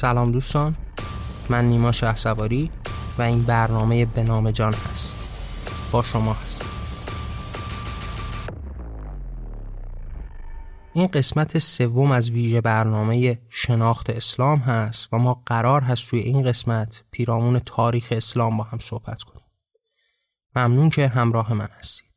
سلام دوستان. من نیما شه و این برنامه به نام جان هست. با شما هستم. این قسمت سوم از ویژه برنامه شناخت اسلام هست و ما قرار هست توی این قسمت پیرامون تاریخ اسلام با هم صحبت کنیم. ممنون که همراه من هستید.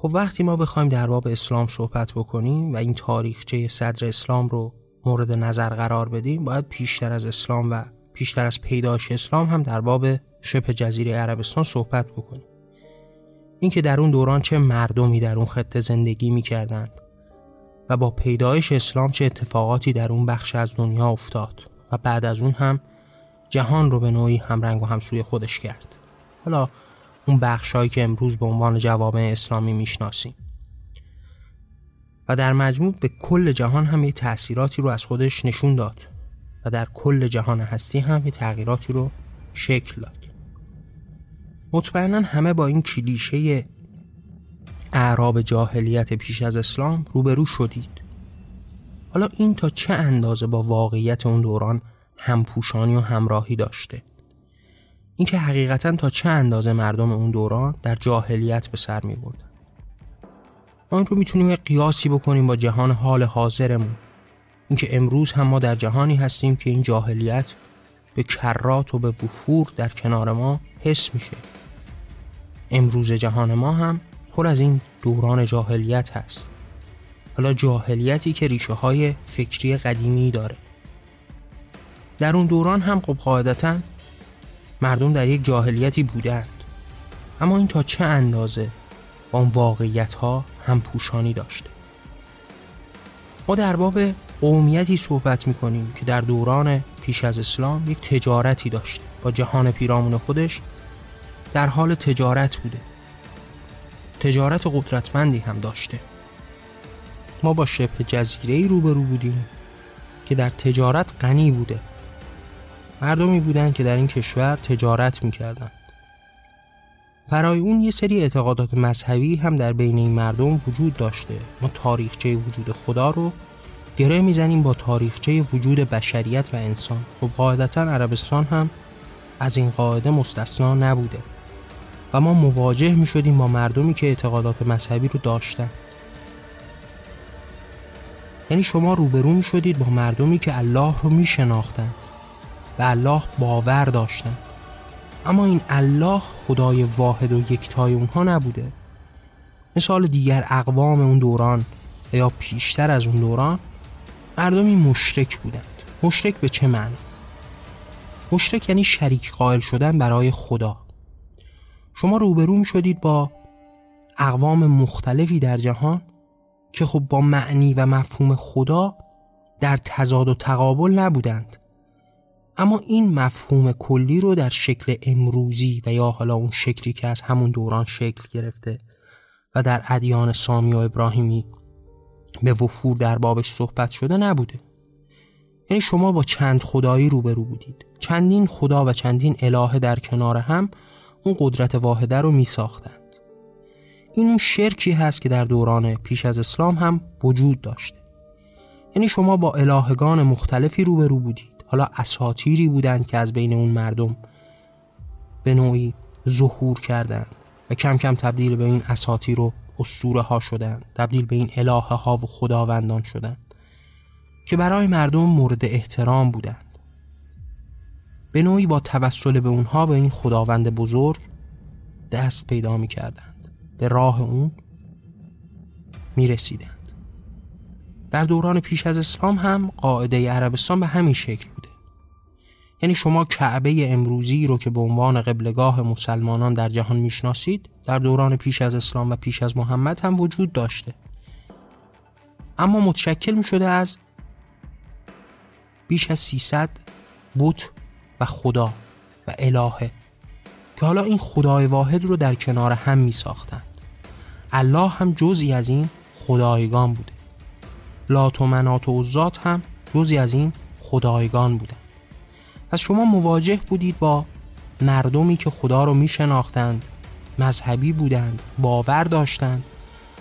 خب وقتی ما بخوایم در باب اسلام صحبت بکنیم و این تاریخچه صدر اسلام رو مورد نظر قرار بدیم باید پیشتر از اسلام و پیشتر از پیدایش اسلام هم در باب شبه جزیره عربستان صحبت بکنیم. اینکه در اون دوران چه مردمی در اون خطه زندگی می‌کردند و با پیدایش اسلام چه اتفاقاتی در اون بخش از دنیا افتاد و بعد از اون هم جهان رو به نوعی همرنگ و همسوی خودش کرد. حالا اون بخشهایی که امروز به عنوان جوامع اسلامی می‌شناسیم. و در مجموع به کل جهان هم یه تأثیراتی رو از خودش نشون داد و در کل جهان هستی هم یه تغییراتی رو شکل داد. مطمئنا همه با این کلیشه اعراب جاهلیت پیش از اسلام روبرو شدید. حالا این تا چه اندازه با واقعیت اون دوران همپوشانی و همراهی داشته؟ اینکه حقیقتا تا چه اندازه مردم اون دوران در جاهلیت به سر می بردن. ما این رو می‌تونیم قیاسی بکنیم با جهان حال حاضرمون. اینکه امروز هم ما در جهانی هستیم که این جاهلیت به کرات و به وفور در کنار ما حس میشه. امروز جهان ما هم پر از این دوران جاهلیت هست. حالا جاهلیتی که ریشه های فکری قدیمی داره. در اون دوران هم خب قاعدتا مردم در یک جاهلیتی بودند. اما این تا چه اندازه با اون واقعیت ها هم پوشانی داشته؟ ما در باب قومیتی صحبت می که در دوران پیش از اسلام یک تجارتی داشته. با جهان پیرامون خودش در حال تجارت بوده. تجارت قدرتمندی هم داشته. ما با شبه جزیره روبرو بودیم که در تجارت غنی بوده. مردمی بودند که در این کشور تجارت می‌کردند. فرای اون یه سری اعتقادات مذهبی هم در بین این مردم وجود داشته. ما تاریخچه وجود خدا رو گره می‌زنیم با تاریخچه وجود بشریت و انسان. خب قاعدتا عربستان هم از این قاعده مستثنا نبوده. و ما مواجه می شدیم با مردمی که اعتقادات مذهبی رو داشتن. یعنی شما روبرو می شدید با مردمی که الله رو می شناختن به الله باور داشتن. اما این الله خدای واحد و یکتای اونها نبوده. مثال دیگر اقوام اون دوران یا پیشتر از اون دوران مردمی مشرک بودند. مشرک به چه معنی؟ مشرک یعنی شریک قائل شدن برای خدا. شما روبرو شدید با اقوام مختلفی در جهان که خب با معنی و مفهوم خدا در تضاد و تقابل نبودند. اما این مفهوم کلی رو در شکل امروزی و یا حالا اون شکلی که از همون دوران شکل گرفته و در ادیان سامی و ابراهیمی به وفور در بابش صحبت شده نبوده. یعنی شما با چند خدایی روبرو بودید. چندین خدا و چندین الهه در کنار هم اون قدرت واحده رو می ساختند این شرکی هست که در دوران پیش از اسلام هم وجود داشته. یعنی شما با الهگان مختلفی روبرو بودید. حالا اساتیری بودند که از بین اون مردم به نوعی ظهور کردند و کم کم تبدیل به این اساتیر و اسطوره ها شدند تبدیل به این الهه ها و خداوندان شدند که برای مردم مورد احترام بودند. به نوعی با توسل به اونها به این خداوند بزرگ دست پیدا می کردند به راه اون می رسیدند در دوران پیش از اسلام هم قاعده عربستان به همین شکل یعنی شما کعبه امروزی رو که به عنوان قبلگاه مسلمانان در جهان می‌شناسید در دوران پیش از اسلام و پیش از محمد هم وجود داشته. اما متشکل می شده از بیش از 300 بت و خدا و الهه که حالا این خدای واحد رو در کنار هم می ساختند الله هم جزی از این خدایگان بوده. لات و منات و عزات هم جزی از این خدایگان بودند پس شما مواجه بودید با مردمی که خدا رو می شناختند مذهبی بودند باور داشتند.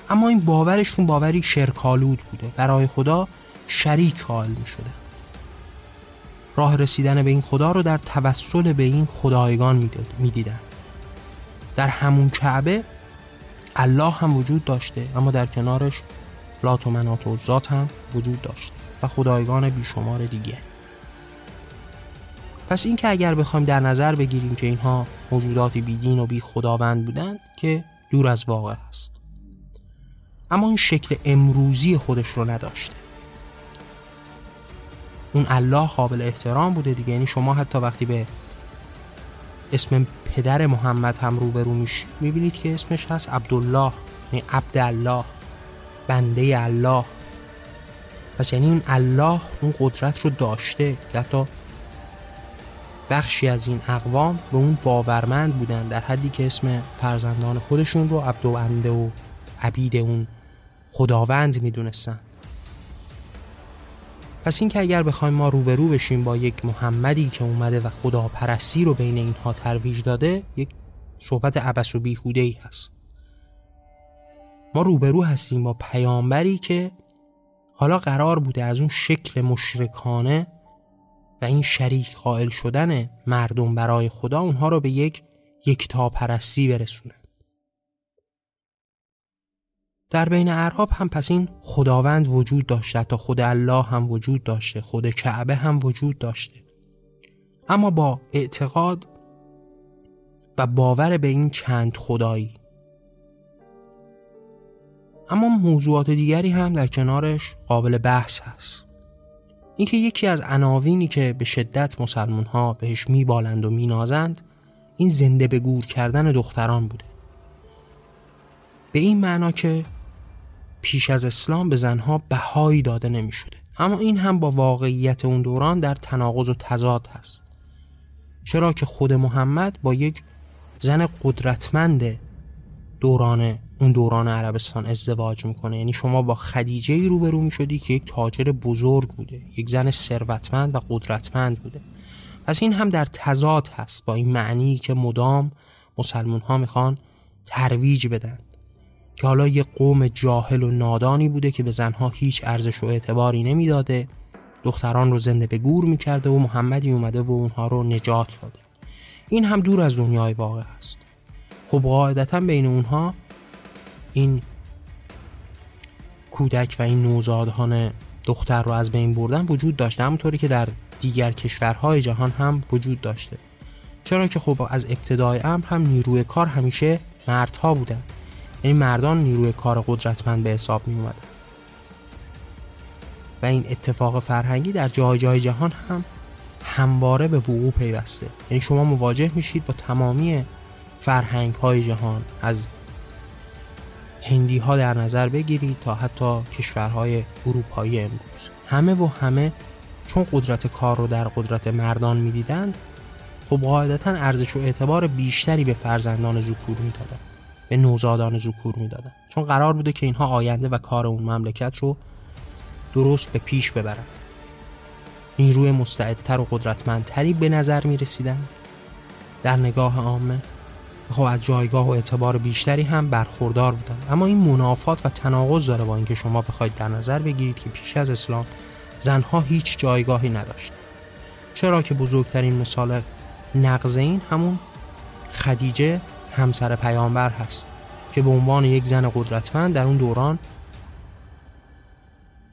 اما این باورشون باوری شرکالود بوده. برای خدا شریک قائل می شده راه رسیدن به این خدا رو در توسل به این خدایگان می دیدن. در همون کعبه الله هم وجود داشته اما در کنارش لات و منات و ذات هم وجود داشته و خدایگان بیشمار دیگه. پس این که اگر بخوایم در نظر بگیریم که اینها موجوداتی بیدین و بی خداوند بودند که دور از واقع است. اما این شکل امروزی خودش رو نداشته. اون الله قابل احترام بوده دیگه. یعنی شما حتی وقتی به اسم پدر محمد هم روبرو میشید می‌بینید که اسمش هست عبدالله یعنی عبد الله بنده الله. پس یعنی اون الله اون قدرت رو داشته که حتی بخشی از این اقوام به اون باورمند بودن در حدی که اسم فرزندان خودشون رو عبد و و عبید اون خداوند می‌دونستن. پس این که اگر بخوایم ما روبرو بشیم با یک محمدی که اومده و خداپرستی رو بین اینها ترویج داده یک صحبت عبس و بیهوده ای هست. ما روبرو هستیم با پیامبری که حالا قرار بوده از اون شکل مشرکانه و این شریک قائل شدن مردم برای خدا اونها رو به یک یکتاپرستی برسونه در بین عرب هم پس این خداوند وجود داشته تا خود الله هم وجود داشته خود کعبه هم وجود داشته. اما با اعتقاد و باور به این چند خدایی. اما موضوعات دیگری هم در کنارش قابل بحث هست. اینکه یکی از عناوینی که به شدت مسلمان ها بهش میبالند و مینازند این زنده به گور کردن دختران بوده به این معنا که پیش از اسلام به زنها بهایی داده نمی شده. اما این هم با واقعیت اون دوران در تناقض و تضاد هست چرا که خود محمد با یک زن قدرتمند دوران اون دوران عربستان ازدواج می‌کنه. یعنی شما با خدیجه ای روبرو می‌شدی که یک تاجر بزرگ بوده یک زن ثروتمند و قدرتمند بوده. پس این هم در تضاد هست. با این معنی که مدام مسلمون ها می‌خوان ترویج بدن. که حالا یه قوم جاهل و نادانی بوده که به زنها هیچ ارزش و اعتباری نمی‌داده. دختران رو زنده به گور می‌کرده و محمدی اومده و اونها رو نجات داده. این هم دور از دنیای واقع است. خب قاعدتا بین اونها این کودک و این نوزادان دختر رو از بین بردن وجود داشته همونطوری که در دیگر کشورهای جهان هم وجود داشته. چرا که خب از ابتدای امر هم نیروی کار همیشه مردها بودن. یعنی مردان نیروی کار قدرتمند به حساب می اومدن و این اتفاق فرهنگی در جای جای جهان هم همواره به وقوع پیوسته. یعنی شما مواجه میشید با تمامی فرهنگ های جهان از هندی ها در نظر بگیرید تا حتی کشورهای اروپایی امروز. همه و همه چون قدرت کار رو در قدرت مردان می‌دیدند خب قاعدتا ارزش و اعتبار بیشتری به فرزندان ذکور می‌دادند به نوزادان ذکور می‌دادن چون قرار بوده که اینها آینده و کار اون مملکت رو درست به پیش ببرن نیروی مستعدتر و قدرتمندتری به نظر می رسیدن در نگاه عامه خب از جایگاه و اعتبار بیشتری هم برخوردار بودن اما این منافات و تناقض داره با اینکه شما بخواید در نظر بگیرید که پیش از اسلام زنها هیچ جایگاهی نداشت چرا که بزرگترین مثال نقض این همون خدیجه همسر پیامبر هست که به عنوان یک زن قدرتمند در اون دوران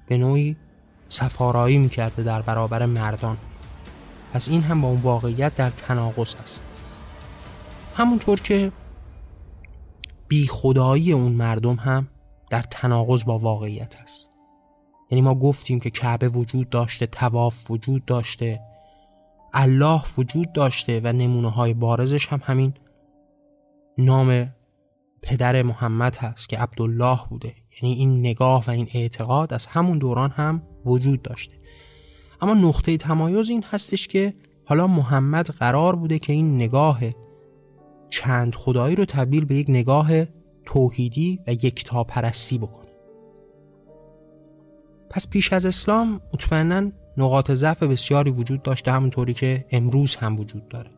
به نوعی سفارایی می‌کرده در برابر مردان. پس این هم با اون واقعیت در تناقض است همونطور که بی خدایی اون مردم هم در تناقض با واقعیت است. یعنی ما گفتیم که کعبه وجود داشته تواف وجود داشته الله وجود داشته و نمونه های بارزش هم همین نام پدر محمد هست که عبدالله بوده. یعنی این نگاه و این اعتقاد از همون دوران هم وجود داشته. اما نقطه تمایز این هستش که حالا محمد قرار بوده که این نگاه چند خدایی رو تبدیل به یک نگاه توحیدی و یکتاپرستی بکنه پس پیش از اسلام مطمئنا نقاط ضعف بسیاری وجود داشته همونطوری که امروز هم وجود داره.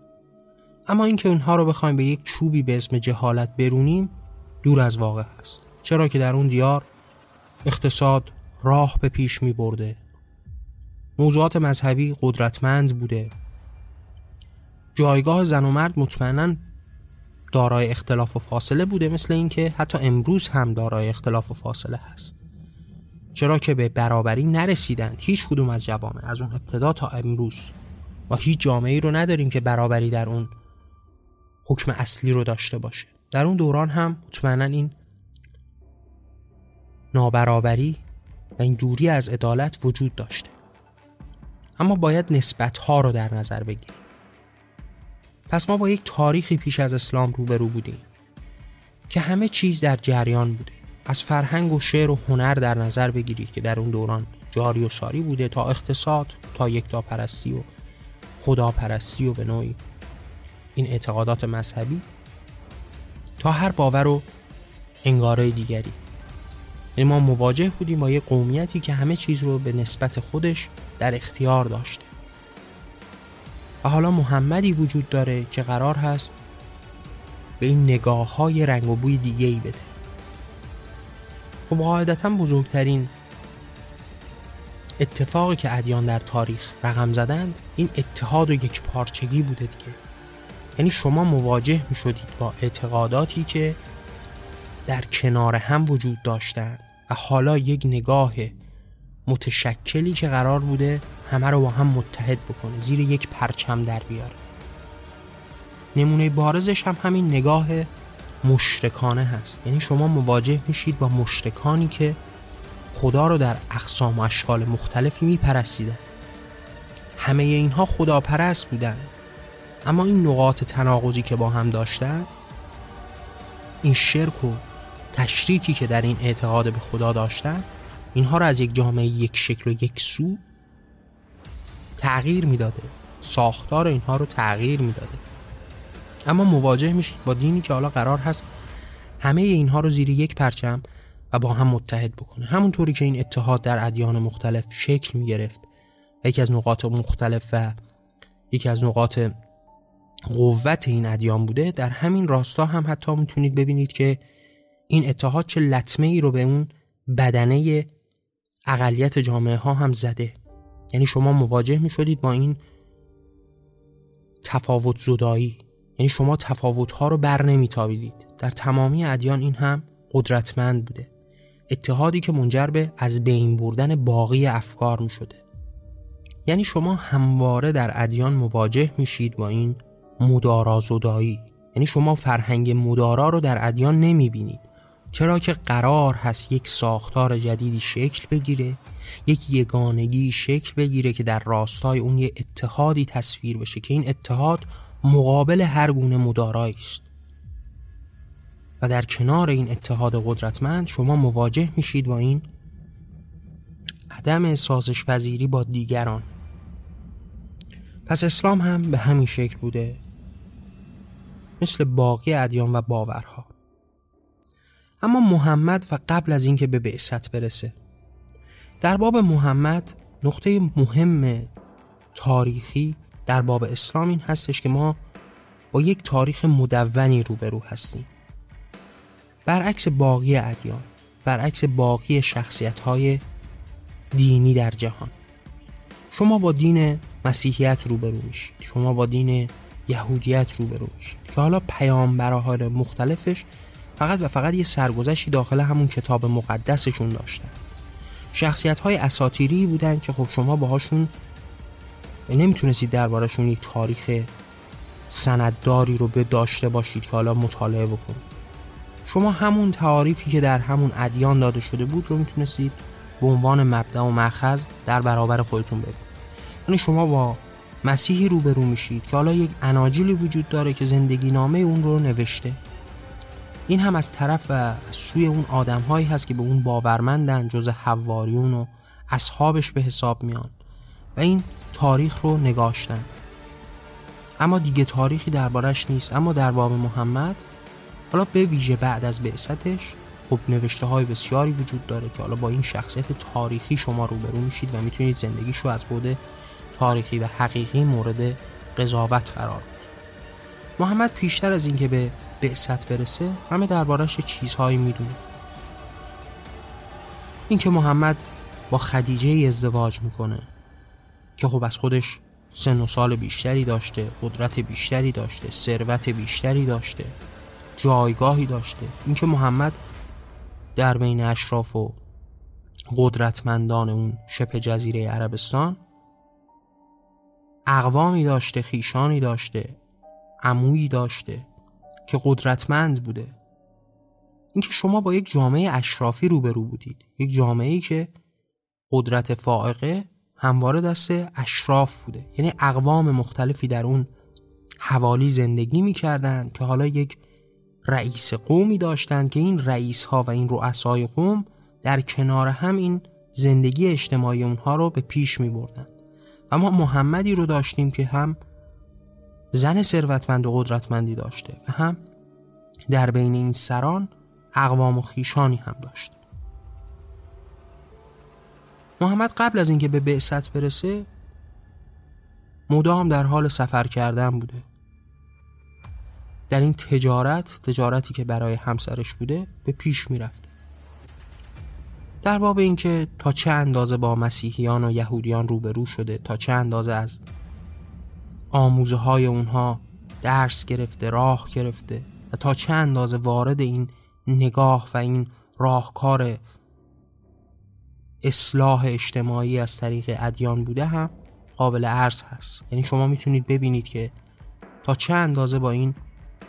اما اینکه اونها رو بخوایم به یک چوبی به اسم جهالت برونیم دور از واقع هست چرا که در اون دیار اقتصاد راه به پیش می برده. موضوعات مذهبی قدرتمند بوده. جایگاه زن و مرد مطمئنا دارای اختلاف و فاصله بوده مثل اینکه حتی امروز هم دارای اختلاف و فاصله هست. چرا که به برابری نرسیدند. هیچ کدوم از جوامع از اون ابتدا تا امروز. و هیچ جامعه رو نداریم که برابری در اون حکم اصلی رو داشته باشه. در اون دوران هم مطمئنا این نابرابری و این دوری از عدالت وجود داشته. اما باید نسبت ها رو در نظر بگیریم. پس ما با یک تاریخی پیش از اسلام روبرو بودیم که همه چیز در جریان بوده. از فرهنگ و شعر و هنر در نظر بگیرید که در اون دوران جاری و ساری بوده تا اقتصاد تا یکتا پرستی و خدا پرستی و به نوعی این اعتقادات مذهبی تا هر باور و انگاره دیگری. یعنی ما مواجه بودیم با یه قومیتی که همه چیز رو به نسبت خودش در اختیار داشته. حالا محمدی وجود داره که قرار هست به این نگاه های رنگ و بوی دیگه ای بده. خب قاعدتا بزرگترین اتفاقی که ادیان در تاریخ رقم زدند این اتحاد و یک پارچگی بوده دیگه. یعنی شما مواجه می شدید با اعتقاداتی که در کنار هم وجود داشتند و حالا یک نگاه متشکلی که قرار بوده همه رو با هم متحد بکنه. زیر یک پرچم در بیاره نمونه بارزش هم همین نگاه مشرکانه هست. یعنی شما مواجه میشید با مشرکانی که خدا رو در اقسام و اشکال مختلفی میپرستیدن همه اینها خداپرست بودن. اما این نقاط تناقضی که با هم داشتند این شرک و تشریکی که در این اعتقاد به خدا داشتن اینها رو از یک جامعه یک شکل و یک سو تغییر می‌داده. ساختار اینها رو تغییر می‌داده. اما مواجه میشید با دینی که حالا قرار هست همه اینها رو زیر یک پرچم و با هم متحد بکنه. همونطوری که این اتحاد در ادیان مختلف شکل می گرفت یکی از نقاط مختلف و یکی از نقاط قوت این ادیان بوده. در همین راستا هم حتی می‌تونید ببینید که این اتحاد چه لطمه ای رو به اون بدنه اقلیت جامعه ها هم زده. یعنی شما مواجه می شدید با این تفاوت زدایی. یعنی شما تفاوت ها رو بر نمی در تمامی ادیان این هم قدرتمند بوده. اتحادی که منجر به از بین بردن باقی افکار می شده یعنی شما همواره در ادیان مواجه میشید با این مدارا زدایی. یعنی شما فرهنگ مدارا رو در ادیان نمی بینید چرا که قرار هست یک ساختار جدیدی شکل بگیره یک یگانگی شکل بگیره که در راستای اون یه اتحادی تصویر بشه که این اتحاد مقابل هر گونه مدارایی است. و در کنار این اتحاد قدرتمند شما مواجه میشید با این عدم سازش پذیری با دیگران. پس اسلام هم به همین شکل بوده مثل باقی ادیان و باورها. اما محمد و قبل از اینکه به بعثت برسه در باب محمد نقطه مهم تاریخی در باب اسلام این هستش که ما با یک تاریخ مدونی روبرو هستیم. برعکس باقی ادیان برعکس باقی شخصیت های دینی در جهان. شما با دین مسیحیت روبرو میشید. شما با دین یهودیت روبرو میشید. که حالا پیامبرهای مختلفش فقط و فقط یه سرگذشتی داخل همون کتاب مقدسشون داشتن. شخصیت های اساتیری بودن که خب شما باهاشون نمی‌تونستید دربارشون یک تاریخ سندداری رو به داشته باشید که حالا مطالعه بکنید. شما همون تعاریفی که در همون ادیان داده شده بود رو می‌تونستید به عنوان مبدا و مأخذ در برابر خودتون ببینید. یعنی شما با مسیحی روبرو میشید که حالا یک اناجیلی وجود داره که زندگی نامه اون رو نوشته. این هم از طرف و سوی اون آدم هایی هست که به اون باورمندن جز حواریون و اصحابش به حساب میان و این تاریخ رو نگاشتن. اما دیگه تاریخی دربارش نیست. اما در باب محمد حالا به ویژه بعد از بعثتش خب نوشته های بسیاری وجود داره که حالا با این شخصیت تاریخی شما روبرو میشید و می‌تونید زندگیش رو از بود تاریخی و حقیقی مورد قضاوت قرار بدید. محمد پیشتر از اینکه به بعثت برسه همه دربارش چیزهایی می‌دونه. اینکه محمد با خدیجه ازدواج می‌کنه که خب از خودش سن و سال بیشتری داشته قدرت بیشتری داشته ثروت بیشتری داشته جایگاهی داشته. اینکه محمد در بین اشراف و قدرتمندان اون شبه جزیره عربستان اقوامی داشته خیشانی داشته عمویی داشته. که قدرتمند بوده. اینکه شما با یک جامعه اشرافی روبرو بودید. یک جامعه ای که قدرت فائقه همواره دست اشراف بوده. یعنی اقوام مختلفی در اون حوالی زندگی می‌کردند که حالا یک رئیس قومی داشتند که این رئیس ها و این رؤسای قوم در کنار هم این زندگی اجتماعی اونها رو به پیش می بردن و ما محمدی رو داشتیم که هم زن ثروتمند و قدرتمندی داشته. و هم در بین این سران اقوام و خیشانی هم داشته محمد قبل از اینکه به بعثت برسه مدام در حال سفر کردن بوده. در این تجارت تجارتی که برای همسرش بوده به پیش می‌رفته. در باب اینکه تا چه اندازه با مسیحیان و یهودیان روبرو شده تا چه اندازه از آموزه های اونها درس گرفته راه گرفته و تا چه اندازه وارد این نگاه و این راهکار اصلاح اجتماعی از طریق ادیان بوده هم قابل عرض هست. یعنی شما می‌تونید ببینید که تا چه اندازه با این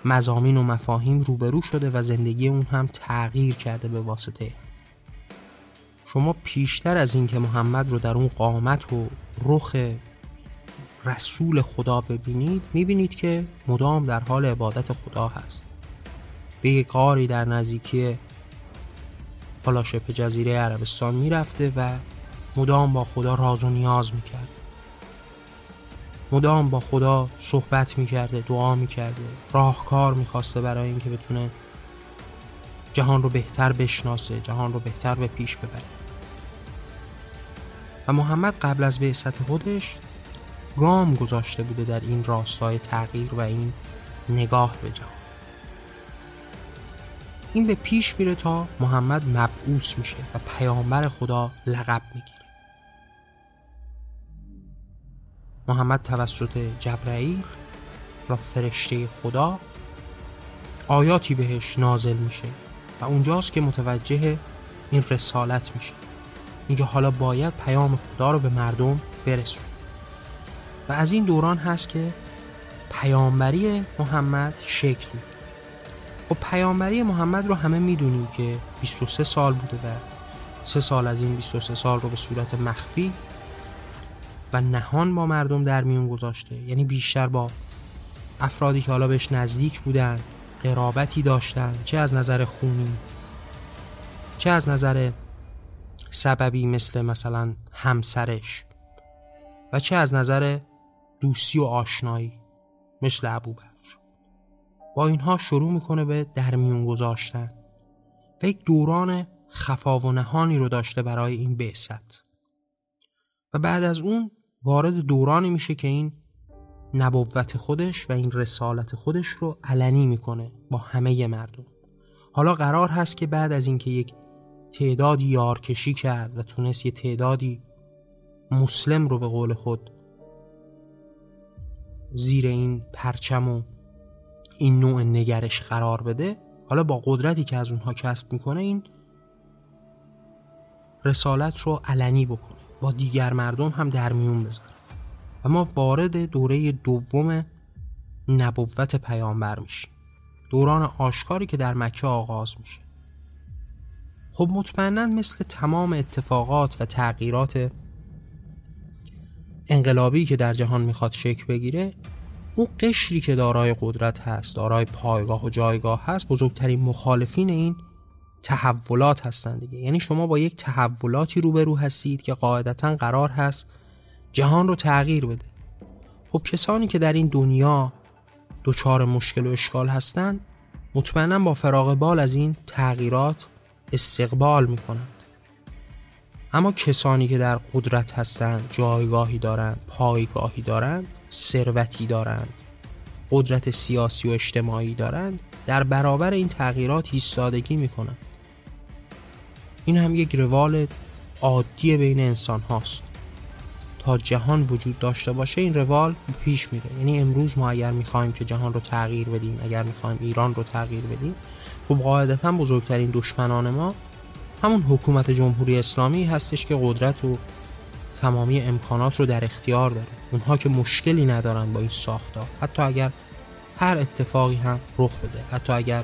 مزامین و مفاهیم روبرو شده و زندگی اون هم تغییر کرده به واسطه. شما پیشتر از اینکه محمد رو در اون قامت و رخ رسول خدا ببینید می‌بینید که مدام در حال عبادت خدا هست. به یک قاری در نزدیکی شبه جزیره عربستان می‌رفته و مدام با خدا راز و نیاز می‌کرد. مدام با خدا صحبت می‌کرده دعا می‌کرده راهکار می‌خواسته برای اینکه بتونه جهان رو بهتر بشناسه جهان رو بهتر به پیش ببره. و محمد قبل از بعثت خودش گام گذاشته بوده در این راستای تغییر و این نگاه به جهان. این به پیش میره تا محمد مبعوث میشه و پیامبر خدا لقب می‌گیره. محمد توسط جبرائیل و فرشته خدا آیاتی بهش نازل میشه و اونجاست که متوجه این رسالت میشه. میگه حالا باید پیام خدا رو به مردم برسون و از این دوران هست که پیامبری محمد شکل میده خب پیامبری محمد رو همه می‌دونیم که 23 سال بوده و سه سال از این 23 سال رو به صورت مخفی و نهان با مردم در میون گذاشته. یعنی بیشتر با افرادی که حالا بهش نزدیک بودن قرابتی داشتن چه از نظر خونی چه از نظر سببی مثل مثلا همسرش و چه از نظر دوستی و آشنایی مثل ابوبکر. با اینها شروع می‌کنه به در میون گذاشتن. و یک دوران خفا و نهانی رو داشته برای این بعثت. و بعد از اون وارد دورانی میشه که این نبوت خودش و این رسالت خودش رو علنی می‌کنه با همه مردم. حالا قرار هست که بعد از اینکه یک تعدادی یارکشی کرد و تونست یه تعدادی مسلم رو به قول خود زیر این پرچم و این نوع نگرش قرار بده حالا با قدرتی که از اونها کسب می‌کنه این رسالت رو علنی بکنه با دیگر مردم هم در میون بذاره. و ما وارد دوره دوم نبوت پیامبر میشیم. دوران آشکاری که در مکه آغاز میشه. خب مطمئنا مثل تمام اتفاقات و تغییرات انقلابی که در جهان می‌خواد شکل بگیره اون قشری که دارای قدرت هست دارای پایگاه و جایگاه هست بزرگترین مخالفین این تحولات هستند دیگه. یعنی شما با یک تحولاتی روبرو هستید که قاعدتا قرار هست جهان رو تغییر بده. خب کسانی که در این دنیا دچار مشکل و اشکال هستند مطمئنا با فراغ بال از این تغییرات استقبال می کنند اما کسانی که در قدرت هستند جایگاهی دارند پایگاهی دارند ثروتی دارند قدرت سیاسی و اجتماعی دارند در برابر این تغییرات ایستادگی می کنند این هم یک روال عادی بین انسان هاست تا جهان وجود داشته باشه این روال پیش میره. یعنی امروز ما اگر می‌خوایم که جهان رو تغییر بدیم اگر می‌خوایم ایران رو تغییر بدیم خب قاعدتا بزرگترین دشمنان ما همون حکومت جمهوری اسلامی هستش که قدرت و تمامی امکانات رو در اختیار داره. اونها که مشکلی ندارن با این ساختار حتی اگر هر اتفاقی هم رخ بده. حتی اگر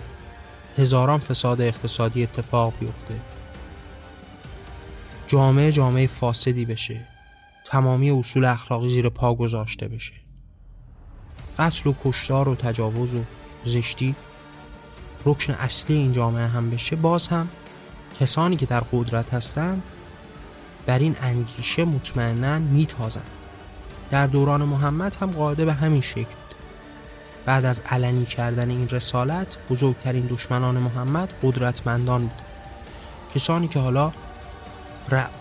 هزاران فساد اقتصادی اتفاق بیفته. جامعه جامعه فاسدی بشه. تمامی اصول اخلاقی زیر پا گذاشته بشه. قتل و کشتار و تجاوز و زشتی رکن اصلی این جامعه هم بشه. باز هم کسانی که در قدرت هستند بر این انگیشه مطمئنا میتازند. در دوران محمد هم قاعده به همین شکل بود. بعد از علنی کردن این رسالت بزرگترین دشمنان محمد قدرتمندان بود. کسانی که حالا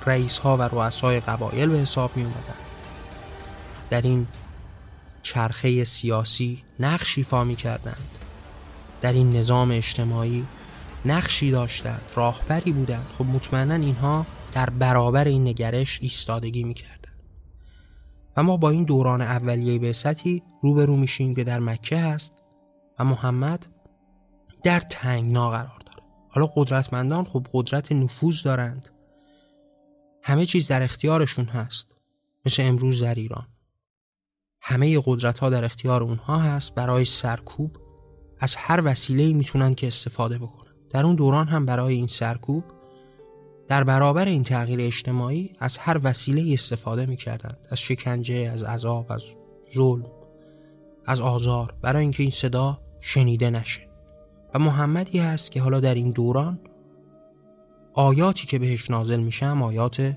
رئیس ها و رؤسای قبایل به حساب می اومدن در این چرخه سیاسی نقشی ایفا می کردند در این نظام اجتماعی نقشی داشتند راهبری بودند. خب مطمئنا اینها در برابر این نگرش ایستادگی می‌کردند. و ما با این دوران اولیه بعثتی روبرو میشیم که در مکه هست و محمد در تنگنا قرار داره. حالا قدرتمندان خب قدرت نفوذ دارند. همه چیز در اختیارشون هست. مثل امروز در ایران. همه قدرت ها در اختیار اونها هست. برای سرکوب از هر وسیله می‌تونن که استفاده بکنن. در اون دوران هم برای این سرکوب در برابر این تغییر اجتماعی از هر وسیله استفاده می‌کردند از شکنجه از عذاب از ظلم از آزار برای اینکه این صدا شنیده نشه. و محمدی هست که حالا در این دوران آیاتی که بهش نازل میشه هم آیات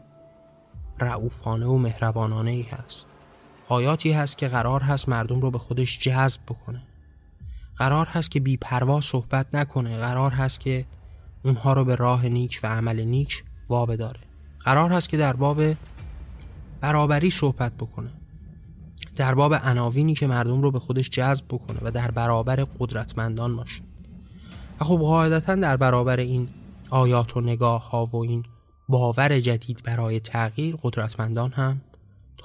رعوفانه و مهربانانه ای هست. آیاتی هست که قرار هست مردم رو به خودش جذب بکنه. قرار هست که بیپروا صحبت نکنه. قرار هست که اونها رو به راه نیک و عمل نیک وابه داره. قرار هست که در باب برابری صحبت بکنه. در باب عناوینی که مردم رو به خودش جذب بکنه و در برابر قدرتمندان باشه. و خب قاعدتا در برابر این آیات و نگاه ها و این باور جدید برای تغییر قدرتمندان هم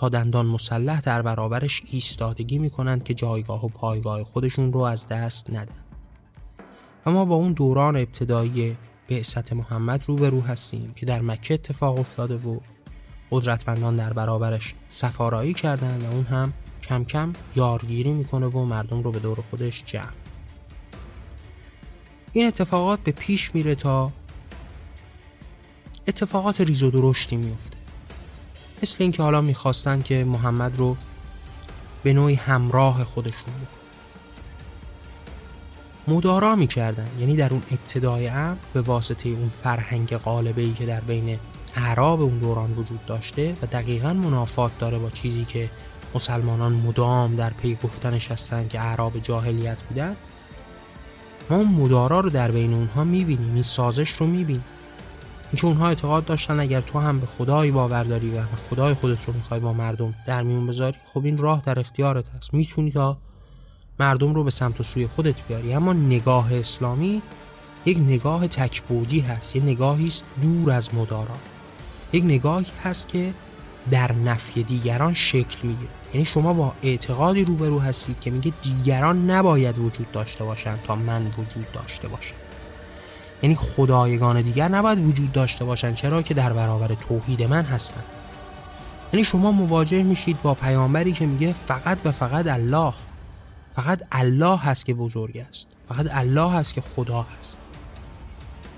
تا دندان مسلح در برابرش ایستادگی می‌کنند که جایگاه و پایگاه خودشون رو از دست ندن. و ما با اون دوران ابتدایی بعثت محمد روبرو هستیم که در مکه اتفاق افتاده و قدرتمندان در برابرش سفارایی کردن و اون هم کم کم یارگیری می‌کنه و مردم رو به دور خودش جمع. این اتفاقات به پیش میره تا اتفاقات ریز و درشتی میفته مثل اینکه حالا می‌خواستن که محمد رو به نوعی همراه خودشون بکنن. مدارا می‌کردن. یعنی در اون ابتدای امر به واسطه اون فرهنگ قالبه ای که در بین اعراب اون دوران وجود داشته و دقیقا منافات داره با چیزی که مسلمانان مدام در پی گفتنش هستن که اعراب جاهلیت بودن ما اون مدارا رو در بین اونها می‌بینیم این سازش رو می‌بینیم. اینکه اونها اعتقاد داشتن اگر تو هم به خدای باور داری و خدای خودت رو می‌خوای با مردم در میون بذاری خب این راه در اختیارت هست. می‌تونی تا مردم رو به سمت و سوی خودت بیاری. اما نگاه اسلامی یک نگاه تکبودی هست یک نگاهی است دور از مدارا. یک نگاهی هست که در نفی دیگران شکل می‌گیره. یعنی شما با اعتقادی روبرو هستید که میگه دیگران نباید وجود داشته باشند تا من وجود داشته باشم. یعنی خدایگان دیگر نباید وجود داشته باشند چرا که در برابر توحید من هستند. یعنی شما مواجه میشید با پیامبری که میگه فقط و فقط الله. فقط الله هست که بزرگ است. فقط الله هست که خدا هست.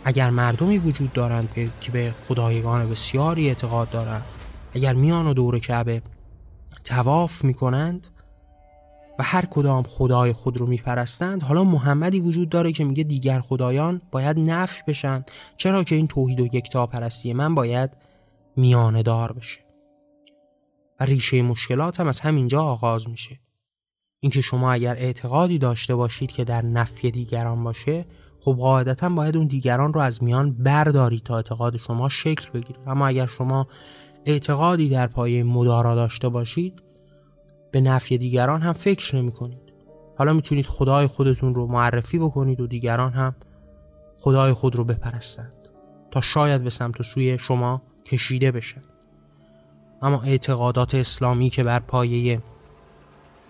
اگر مردمی وجود دارند که به خدایگان بسیاری اعتقاد دارند اگر میان و دور کعبه تواف می‌کنند هر کدام خدای خود رو میپرستند حالا محمدی وجود داره که میگه دیگر خدایان باید نفی بشن. چرا که این توحید و یکتا پرستی من باید میانه دار بشه. و ریشه مشکلات هم از همینجا آغاز میشه. اینکه شما اگر اعتقادی داشته باشید که در نفی دیگران باشه خب قاعدتا باید اون دیگران رو از میان بردارید تا اعتقاد شما شکل بگیره. اما اگر شما اعتقادی در پایه مدارا داشته باشید به نفی دیگران هم فکر نمی کنید حالا می‌تونید خدای خودتون رو معرفی بکنید و دیگران هم خدای خود رو بپرستند تا شاید به سمت و سوی شما کشیده بشن. اما اعتقادات اسلامی که بر پایه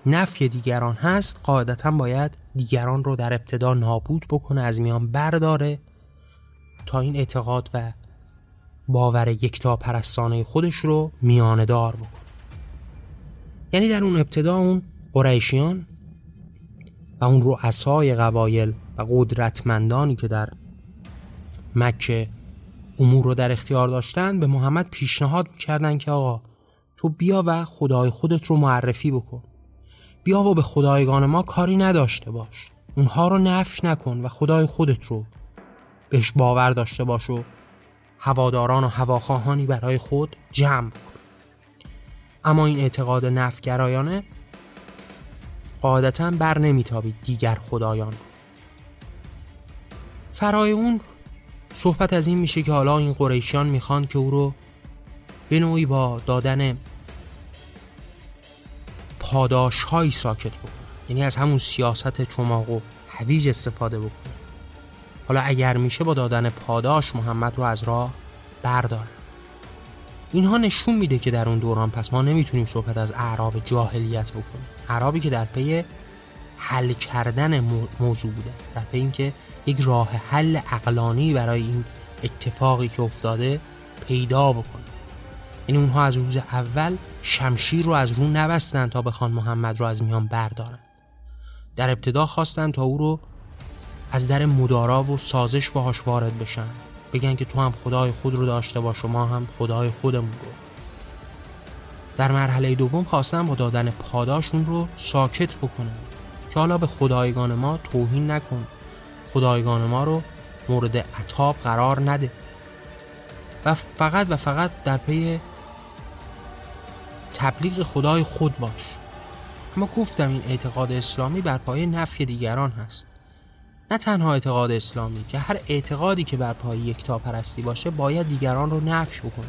نفی دیگران هست قاعدتا باید دیگران رو در ابتدا نابود بکنه از میان برداره تا این اعتقاد و باور یکتا پرستانه خودش رو میانه دار بکنه. یعنی در اون ابتدا اون قریشیان و اون رؤسای قبایل و قدرتمندانی که در مکه امور رو در اختیار داشتن به محمد پیشنهاد کردن که آقا تو بیا و خدای خودت رو معرفی بکن. بیا و به خدایگان ما کاری نداشته باش. اونها رو نفی نکن و خدای خودت رو بهش باور داشته باش و هواداران و هواخواهانی برای خود جمع کن اما این اعتقاد نفگرایانه قاعدتا بر نمیتابید دیگر خدایان فرای اون صحبت از این میشه که حالا این قریشیان می‌خوان که او رو به نوعی با دادن پاداش هایی ساکت بکن یعنی از همون سیاست چماق و هویج استفاده بکن حالا اگر میشه با دادن پاداش محمد رو از راه بردارن. اینها نشون میده که در اون دوران پس ما نمی‌تونیم صحبت از اعراب جاهلیت بکنیم. اعرابی که در پی حل کردن موضوع بوده. در پی اینکه یک راه حل اقلانی برای این اتفاقی که افتاده پیدا بکنه. این یعنی اونها از روز اول شمشیر رو از رو نبستن تا بخوان محمد رو از میان بردارن. در ابتدا خواستن تا او رو از در مدارا و سازش باهاش وارد بشن. بگن که تو هم خدای خود رو داشته باش و ما هم خدای خودمون رو. در مرحله دوم خواستن با دادن پاداشون رو ساکت بکنن که حالا به خدایگان ما توهین نکن. خدایگان ما رو مورد عطاب قرار نده. و فقط و فقط در پی تبلیغ خدای خود باش. اما گفتم این اعتقاد اسلامی بر پایه نفی دیگران هست. نه تنها اعتقاد اسلامی که هر اعتقادی که بر پایه یکتا پرستی باشه باید دیگران رو نفی بکنه.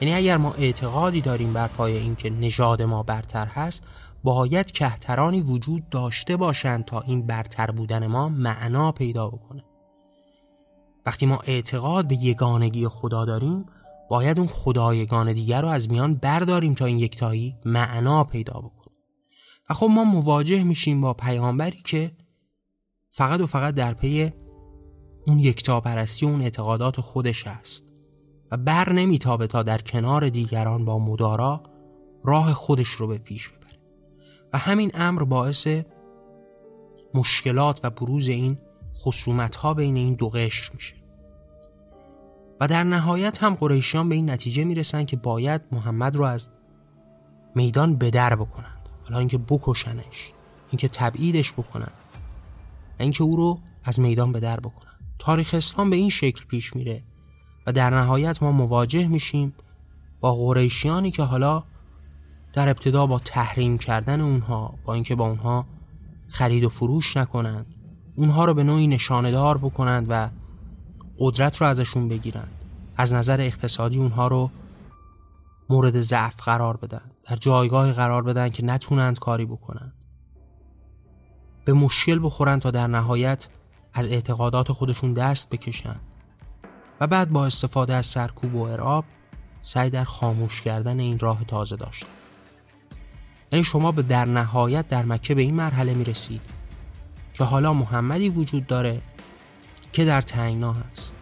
یعنی اگر ما اعتقادی داریم بر پایه اینکه نژاد ما برتر هست باید کهترانی وجود داشته باشند تا این برتر بودن ما معنا پیدا بکنه. وقتی ما اعتقاد به یگانگی خدا داریم باید اون خدایگان دیگر رو از میان برداریم تا این یکتایی معنا پیدا بکنه. و خب ما مواجه میشیم با پیامبری که فقط و فقط در پی اون یکتا پرستی و اون اعتقادات خودش است. و بر نمیتابه تا در کنار دیگران با مدارا راه خودش رو به پیش ببره. و همین امر باعث مشکلات و بروز این خصومت ها بین این دو قشر میشه. و در نهایت هم قریشیان به این نتیجه می‌رسن که باید محمد رو از میدان بدر بکنند. حالا اینکه بکشنش اینکه تبعیدش بکنن اینکه او رو از میدان بدر بکنن. تاریخ اسلام به این شکل پیش میره و در نهایت ما مواجه میشیم با قریشیانی که حالا در ابتدا با تحریم کردن اونها با اینکه با اونها خرید و فروش نکنند اونها رو به نوعی نشاندار بکنند و قدرت رو ازشون بگیرند. از نظر اقتصادی اونها رو مورد ضعف قرار بدن در جایگاه قرار بدن که نتونند کاری بکنند. به مشکل بخورن تا در نهایت از اعتقادات خودشون دست بکشن. و بعد با استفاده از سرکوب و ارعاب سعی در خاموش کردن این راه تازه داشتن یعنی شما به در نهایت در مکه به این مرحله می رسید که حالا محمدی وجود داره که در تنگنا هست.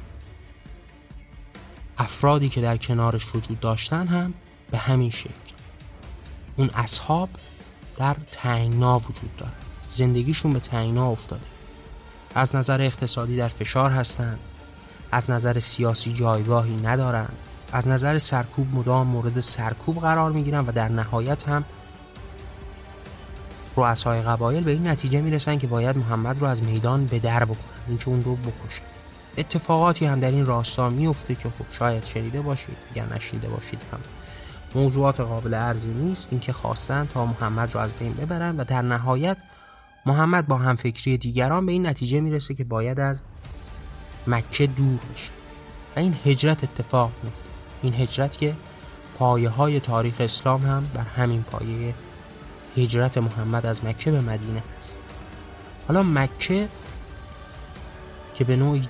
افرادی که در کنارش وجود داشتن هم به همین شکل. اون اصحاب در تنگنا وجود داره زندگیشون به تنگنا افتاده از نظر اقتصادی در فشار هستند. از نظر سیاسی جایگاهی ندارند. از نظر سرکوب مدام مورد سرکوب قرار می‌گیرن و در نهایت هم رؤسای قبایل به این نتیجه می‌رسن که باید محمد رو از میدان به در بکنن اینکه اون رو بکشن اتفاقاتی هم در این راستا میفته که خب شاید شنیده باشید اگر نشنیده باشید هم. موضوعات قابل ارزی نیست. اینکه خواستن تا محمد رو از بین ببرن و در نهایت محمد با همفکری دیگران به این نتیجه می‌رسه که باید از مکه دور بشه و این هجرت اتفاق میفته. این هجرت که پایه های تاریخ اسلام هم بر همین پایه هجرت محمد از مکه به مدینه هست. حالا مکه که به نوعی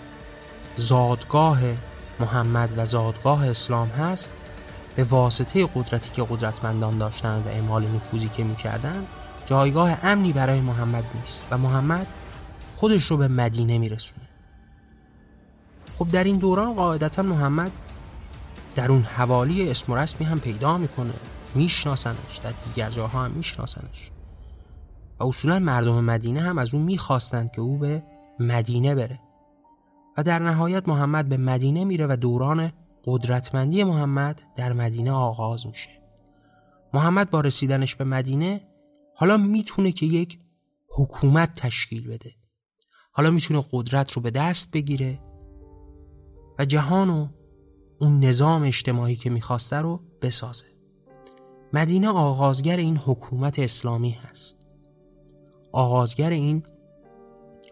زادگاه محمد و زادگاه اسلام هست به واسطه قدرتی که قدرتمندان داشتند و اعمال نفوذی که می‌کردند جایگاه امنی برای محمد نیست و محمد خودش رو به مدینه میرسونه. خب در این دوران قاعدتا محمد در اون حوالی اسم و رسمی هم پیدا می‌کنه میشناسنش در دیگر جاها هم میشناسنش. و اصولا مردم مدینه هم از اون می‌خواستند که او به مدینه بره. و در نهایت محمد به مدینه میره و دوران قدرتمندی محمد در مدینه آغاز میشه. محمد با رسیدنش به مدینه حالا می‌تونه که یک حکومت تشکیل بده. حالا می‌تونه قدرت رو به دست بگیره و جهان و اون نظام اجتماعی که می‌خواسته رو بسازه. مدینه آغازگر این حکومت اسلامی هست. آغازگر این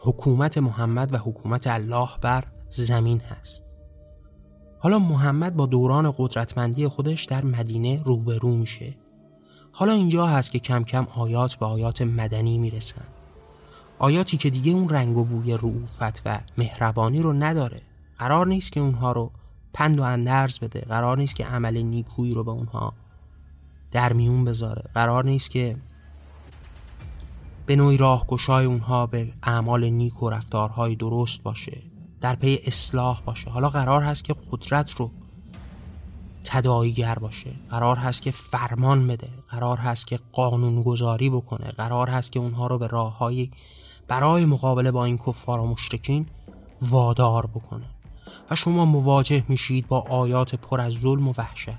حکومت محمد و حکومت الله بر زمین هست. حالا محمد با دوران قدرتمندی خودش در مدینه روبرو میشه. حالا اینجا هست که کم کم آیات به آیات مدنی می‌رسند. آیاتی که دیگه اون رنگ و بوی رعوفت و مهربانی رو نداره. قرار نیست که اونها رو پند و اندرز بده. قرار نیست که عمل نیکویی رو به اونها در میون بذاره. قرار نیست که به نوعی راهگشای اونها به اعمال نیک و رفتارهای درست باشه. در پی اصلاح باشه. حالا قرار هست که قدرت رو تداییگر باشه. قرار هست که فرمان بده. قرار هست که قانون گذاری بکنه. قرار هست که اونها رو به راههایی برای مقابله با این کفار و مشرکین وادار بکنه. و شما مواجه میشید با آیات پر از ظلم و وحشت.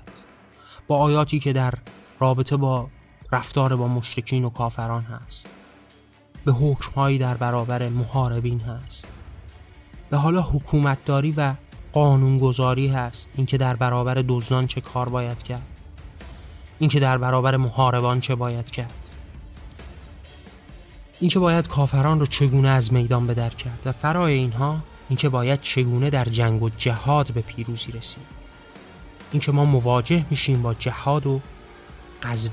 با آیاتی که در رابطه با رفتار با مشرکین و کافران هست. به حکمهایی در برابر محاربین هست. به حالا حکومتداری و قانونگذاری هست. اینکه در برابر دزدان چه کار باید کرد. اینکه در برابر محاربان چه باید کرد. اینکه باید کافران رو چگونه از میدان بدر کرد و فرای اینها اینکه باید چگونه در جنگ و جهاد به پیروزی رسید. اینکه ما مواجه میشیم با جهاد و غزوه.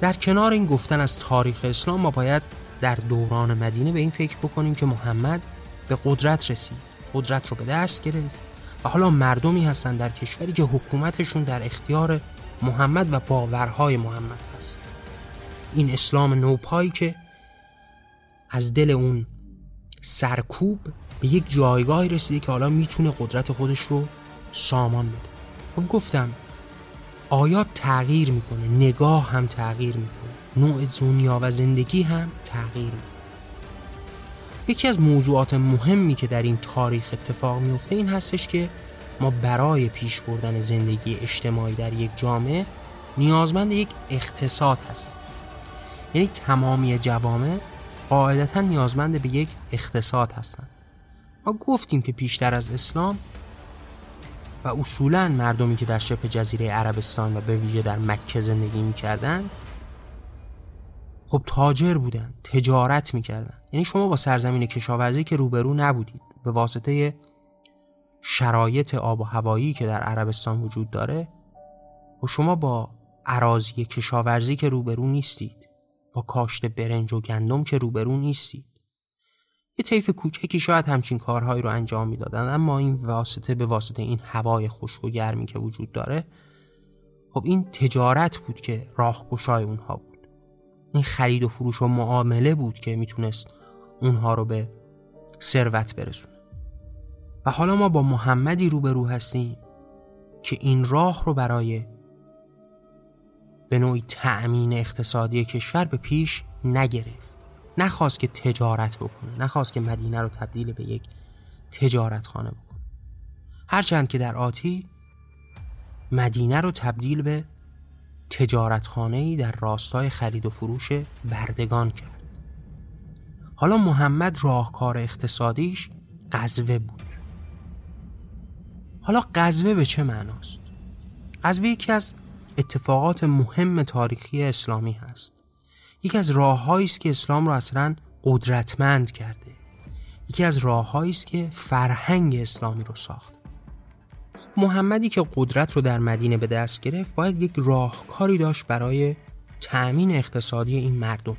در کنار این گفتن از تاریخ اسلام ما باید در دوران مدینه به این فکر بکنیم که محمد به قدرت رسید. قدرت رو به دست گرفت و حالا مردمی هستند در کشوری که حکومتشون در اختیار محمد و باورهای محمد هست. این اسلام نوپایی که از دل اون سرکوب به یک جایگاهی رسیده که حالا می‌تونه قدرت خودش رو سامان بده. خب گفتم آیات تغییر می‌کنه؟ نگاه هم تغییر می‌کنه. نوع دنیا و زندگی هم تغییر می‌کنه. یکی از موضوعات مهمی که در این تاریخ اتفاق میفته این هستش که ما برای پیش بردن زندگی اجتماعی در یک جامعه نیازمند یک اقتصاد هستیم. یعنی تمامی جوامع قاعدتا نیازمند به یک اقتصاد هستند. ما گفتیم که پیشتر از اسلام و اصولا مردمی که در شبه جزیره عربستان و به ویژه در مکه زندگی می کردند خب تاجر بودن تجارت می‌کردن. یعنی شما با سرزمین کشاورزی که روبرو نبودید. به واسطه شرایط آب و هوایی که در عربستان وجود داره و شما با عراضی کشاورزی که روبرو نیستید. با کاشت برنج و گندم که روبرو نیستید. یه طیف کوچکی شاید همچین کارهایی رو انجام می‌دادن اما این واسطه به واسطه این هوای خشک و گرمی که وجود داره خب این تجارت بود که راهگشای اونها بود. این خرید و فروش و معامله بود که می‌تونست اونها رو به ثروت برسونه. و حالا ما با محمدی روبرو هستیم که این راه رو برای به نوعی تأمین اقتصادی کشور به پیش نگرفت. نخواست که تجارت بکنه نخواست که مدینه رو تبدیل به یک تجارت خانه بکنه. هرچند که در آتی مدینه رو تبدیل به تجارتخانه‌ای در راستای خرید و فروش بردگان کرد. حالا محمد راهکار اقتصادیش قزوه بود. حالا قزوه به چه معناست؟ قزوه یکی از اتفاقات مهم تاریخی اسلامی هست. یکی از راههایی است که اسلام را اصلا قدرتمند کرده. یکی از راههایی است که فرهنگ اسلامی رو ساخت. محمدی که قدرت رو در مدینه به دست گرفت باید یک راهکاری داشت برای تأمین اقتصادی این مردم.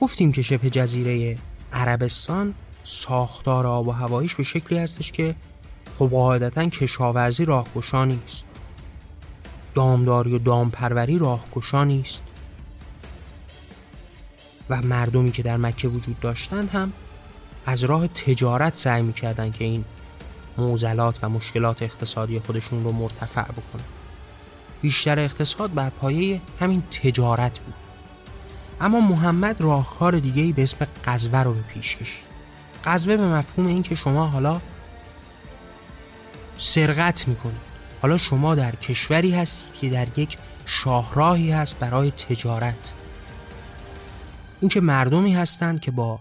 گفتیم که شبه جزیره عربستان ساختار آب و هواییش به شکلی هستش که خب قاعدتا کشاورزی راهگشا نیست. دامداری و دامپروری راهگشا نیست. و مردمی که در مکه وجود داشتند هم از راه تجارت سعی می‌کردن که این موزلات و مشکلات اقتصادی خودشون رو مرتفع بکنن بیشتر اقتصاد بر پایه همین تجارت بود. اما محمد راهکار دیگه به اسم قزوه رو به پیش کشید قزوه به مفهوم این که شما حالا سرقت می‌کنید. حالا شما در کشوری هستید که در یک شاهراهی هست برای تجارت. اینکه مردمی هستند که با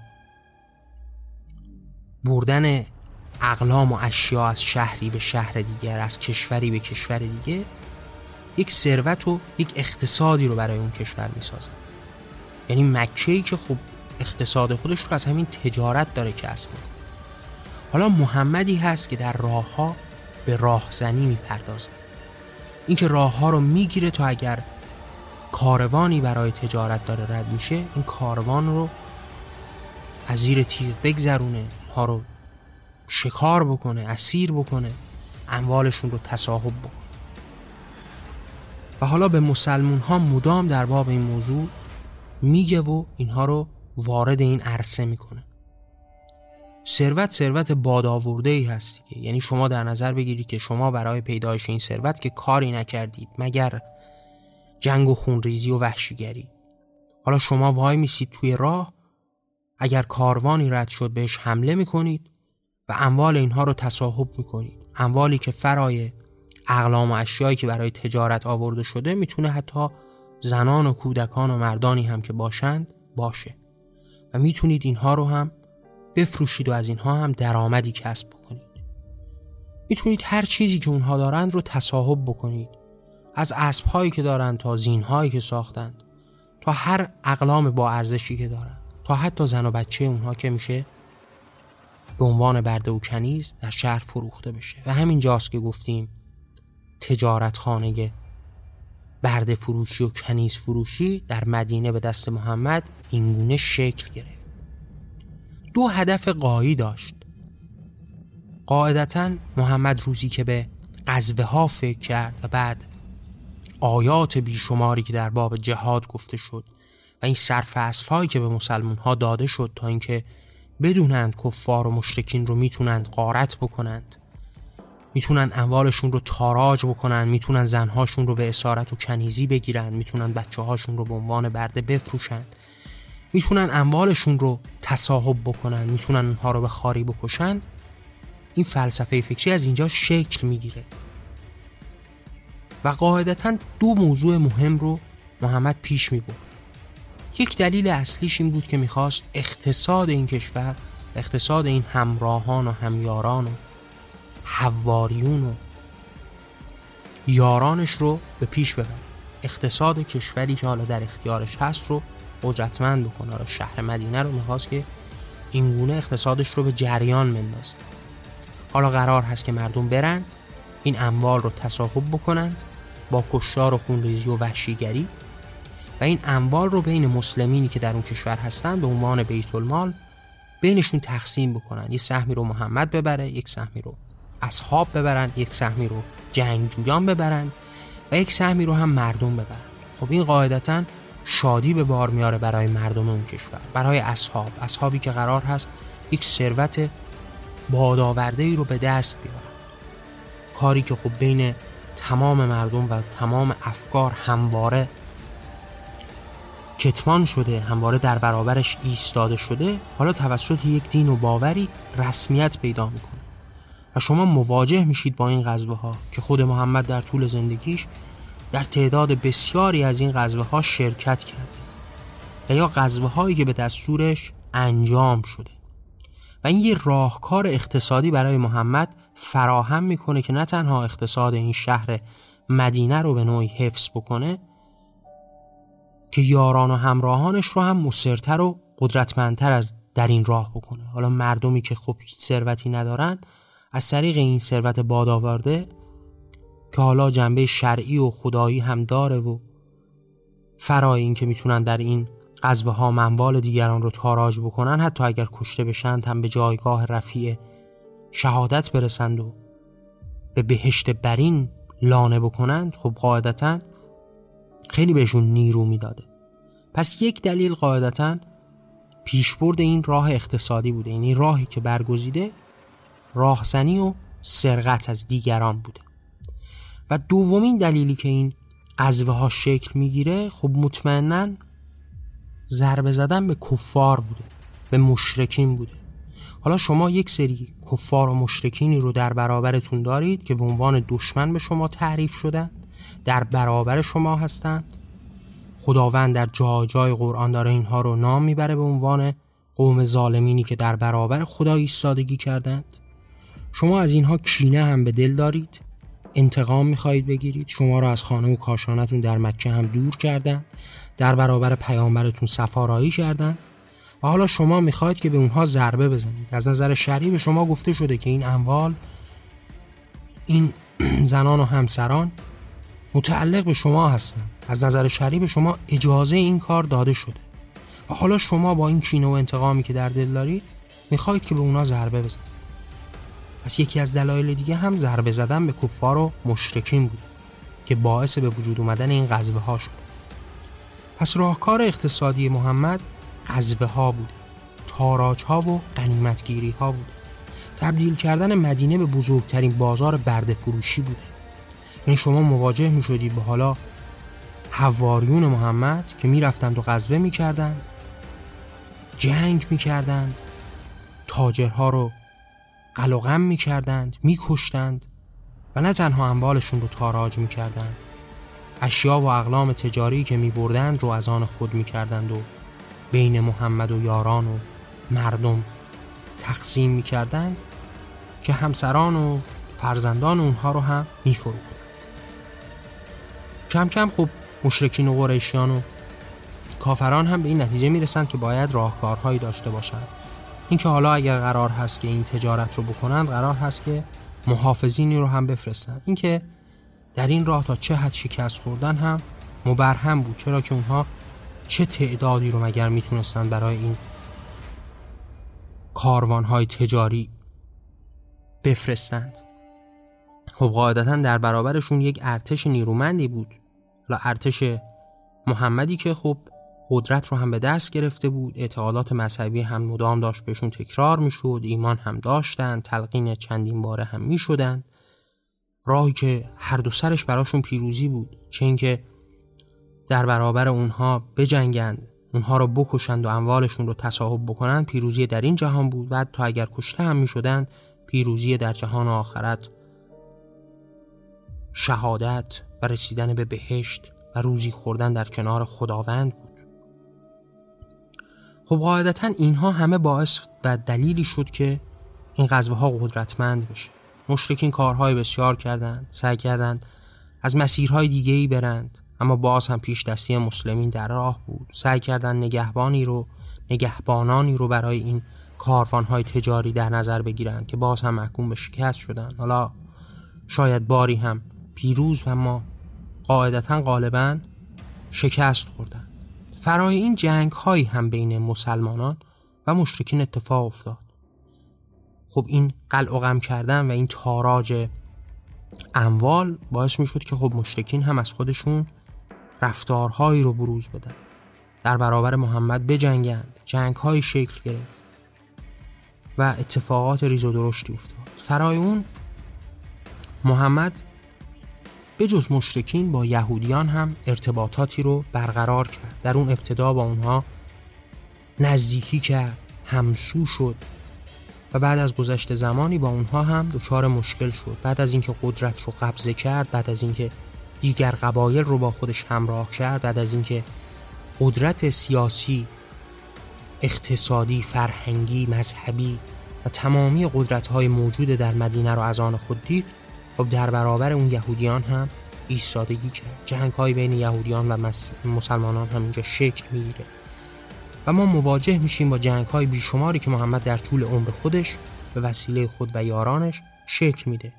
بردن اقلام و اشیا از شهری به شهر دیگر از کشوری به کشور دیگه یک ثروت و یک اقتصادی رو برای اون کشور می‌سازن یعنی مکه ای که خب اقتصاد خودش رو از همین تجارت داره کسب حالا محمدی هست که در راه ها به راهزنی می‌پردازه. اینکه راه ها رو می‌گیره تا اگر کاروانی برای تجارت داره رد میشه این کاروان رو از زیر تیغ بگذرونه ها رو شکار بکنه اسیر بکنه اموالشون رو تصاحب بکنه. و حالا به مسلمون ها مدام در باب این موضوع میگه و اینها رو وارد این عرصه می‌کنه. ثروت ثروت بادآورده ای هست دیگه. یعنی شما در نظر بگیرید که شما برای پیدایش این ثروت که کاری نکردید مگر جنگ و خونریزی و وحشیگری. حالا شما وای میسید توی راه اگر کاروانی رد شد بهش حمله می‌کنید و اموال اینها رو تصاحب می‌کنید اموالی که فرای اقلام و اشیایی که برای تجارت آورده شده می‌تونه حتی زنان و کودکان و مردانی هم که باشند باشه. و می‌تونید اینها رو هم بفروشید و از اینها هم درآمدی کسب بکنید. می‌تونید هر چیزی که اونها دارند رو تصاحب بکنید. از اسب هایی که دارند تا زین هایی که ساختند. تا هر اقلام با ارزشی که دارند. تا حتی زن و بچه اونها که میشه به عنوان برده و کنیز در شهر فروخته بشه. و همین جاست که گفتیم تجارت خانه برده فروشی و کنیز فروشی در مدینه به دست محمد اینگونه شکل گرفت. دو هدف قایی داشت. قاعدتا محمد روزی که به قذوه ها فکر کرد و بعد آیات بیشماری که در باب جهاد گفته شد و این سرفصل هایی که به مسلمون ها داده شد تا اینکه بدونند کفار و مشرکین رو می‌تونند قارت بکنند. می‌تونن اموالشون رو تاراج بکنن می‌تونن زنهاشون رو به اسارت و کنیزی بگیرن می‌تونن بچه هاشون رو به عنوان برده بفروشن می‌تونن اموالشون رو تصاحب بکنن می‌تونن اونها رو به خاری بکشن این فلسفه فکری از اینجا شکل می‌گیره. و قاعدتا دو موضوع مهم رو محمد پیش می یک دلیل اصلیش این بود که می‌خواست اقتصاد این کشور اقتصاد این همراهان و همیاران و حواریون و یارانش رو به پیش ببره. اقتصاد کشوری که حالا در اختیارش هست رو قدرتمند بکنه. شهر مدینه رو می‌خواست که اینگونه اقتصادش رو به جریان مندازه حالا قرار هست که مردم برن این اموال رو تصاحب بکنند با کشتار و خونریزی و وحشیگری. و این اموال رو بین مسلمینی که در اون کشور هستند به عنوان بیت المال بینشون تقسیم بکنن. یه سهمی رو محمد ببره یک سهمی رو اصحاب ببرن یک سهمی رو جنگجویان ببرن و یک سهمی رو هم مردم ببرن. خب این قاعدتا شادی به بار میاره برای مردم اون کشور برای اصحاب. اصحابی که قرار هست یک ثروت بادآورده ای رو به دست بیارن. کاری که خب بین تمام مردم و تمام افکار همواره کتمان شده همواره در برابرش ایستاده شده حالا توسط یک دین و باوری رسمیت پیدا می‌کنه. و شما مواجه میشید با این غزوه ها که خود محمد در طول زندگیش در تعداد بسیاری از این غزوه ها شرکت کرده و یا غزوه هایی که به دستورش انجام شده. و این یه راهکار اقتصادی برای محمد فراهم می‌کنه که نه تنها اقتصاد این شهر مدینه رو به نوعی حفظ بکنه که یاران و همراهانش رو هم مصرتر و قدرتمندتر از در این راه بکنه. حالا مردمی که خب ثروتی ندارن از طریق این ثروت باد آورده که حالا جنبه شرعی و خدایی هم داره و فرای این که می‌تونن در این غزوه ها منوال دیگران رو تاراج بکنن حتی اگر کشته بشند هم به جایگاه رفیع شهادت برسند و به بهشت برین لانه بکنند خب قاعدتا خیلی بهشون نیرو می‌داده. پس یک دلیل قاعدتا پیشبرد این راه اقتصادی بوده. یعنی راهی که برگزیده راهزنی و سرقت از دیگران بوده. و دومین دلیلی که این قذوه ها شکل می‌گیره خب مطمئنا ضربه زدن به کفار بوده به مشرکین بوده. حالا شما یک سری کفار و مشرکینی رو در برابرتون دارید که به عنوان دشمن به شما تعریف شدن در برابر شما هستند. خداوند در جای جای قرآن داره اینها رو نام می‌بره به عنوان قوم ظالمینی که در برابر خدا ایستادگی کردند. شما از اینها کینه هم به دل دارید انتقام می‌خواهید بگیرید. شما را از خانه و کاشانتون در مکه هم دور کردند در برابر پیامبرتون سفارایی کردند. و حالا شما می‌خواهید که به اونها ضربه بزنید. از نظر شریع به شما گفته شده که این اموال این زنان و همسران متعلق به شما هستند از نظر شریع شما اجازه این کار داده شده. و حالا شما با این کینه و انتقامی که در دل دارید می‌خواهید که به اونا ضربه بزنید. پس یکی از دلایل دیگه هم ضربه زدن به کفار و مشرکین بود که باعث به وجود اومدن این غزوه ها شد. پس راهکار اقتصادی محمد غزوه ها بود. تاراج ها و غنیمتگیری ها بود. تبدیل کردن مدینه به بزرگترین بازار برده فروشی بوده یعنی شما مواجه می شدید به حالا حواریون محمد که می‌رفتند و غزوه می‌کردند جنگ می‌کردند تاجرها رو قلقم می‌کردند میکشتند و نه تنها اموالشون رو تاراج می‌کردند اشیا و اقلام تجاری که میبردند رو از آن خود می‌کردند و بین محمد و یاران و مردم تقسیم می‌کردند که همسران و فرزندان اونها رو هم میفروختند. کم کم خب مشرکین و قریشیان و کافران هم به این نتیجه می‌رسند که باید راهکارهایی داشته باشند اینکه حالا اگر قرار هست که این تجارت رو بکنند قرار هست که محافظینی رو هم بفرستند اینکه در این راه تا چه حد شکست خوردن هم مبرهم بود. چرا که اونها چه تعدادی رو مگر می‌تونستن برای این کاروانهای تجاری بفرستند؟ خب قاعدتا در برابرشون یک ارتش نیرومندی بود. حالا ارتش محمدی که خب قدرت رو هم به دست گرفته بود اعتقادات مذهبی هم مدام داشت بهشون تکرار می‌شد ایمان هم داشتن تلقین چندین باره هم می‌شدن راهی که هر دو سرش براشون پیروزی بود چه اینکه در برابر اونها بجنگند اونها رو بکشند و اموالشون رو تصاحب بکنند پیروزی در این جهان بود. بعد تا اگر کشته هم می‌شدند پیروزی در جهان آخرت شهادت و رسیدن به بهشت و روزی خوردن در کنار خداوند بود. خب قاعدتا اینها همه باعث و دلیلی شد که این غزوه ها قدرتمند بشه. مشرکین کارهای بسیار کردند سعی کردند از مسیرهای دیگه ای برند اما باز هم پیش دستی مسلمین در راه بود. سعی کردند نگهبانی رو نگهبانانی رو برای این کاروانهای تجاری در نظر بگیرند که باز هم محکوم به شکست شدند. حالا شاید باری هم پیروز و ما قاعدتا غالبا شکست خوردن. فرای این جنگ هایی هم بین مسلمانان و مشرکین اتفاق افتاد. خب این قلع کردن و این تاراج اموال باعث می شد که خب مشرکین هم از خودشون رفتارهایی رو بروز بدن. در برابر محمد بجنگند. جنگ های شکل گرفت و اتفاقات ریز و درشتی افتاد. فرای اون محمد به جز مشرکین با یهودیان هم ارتباطاتی رو برقرار کرد. در اون ابتدا با اونها نزدیکی کرد همسو شد و بعد از گذشت زمانی با اونها هم دچار مشکل شد. بعد از اینکه قدرت رو قبضه کرد بعد از اینکه دیگر قبایل رو با خودش همراه کرد بعد از اینکه قدرت سیاسی اقتصادی فرهنگی مذهبی و تمامی قدرت های موجود در مدینه رو از آن خود دید خب در برابر اون یهودیان هم ایستادگی کرد. جنگ های بین یهودیان و مسلمانان هم اینجا شکل می‌گیره. و ما مواجه میشیم با جنگ های بیشماری که محمد در طول عمر خودش به وسیله خود و یارانش شکل میده.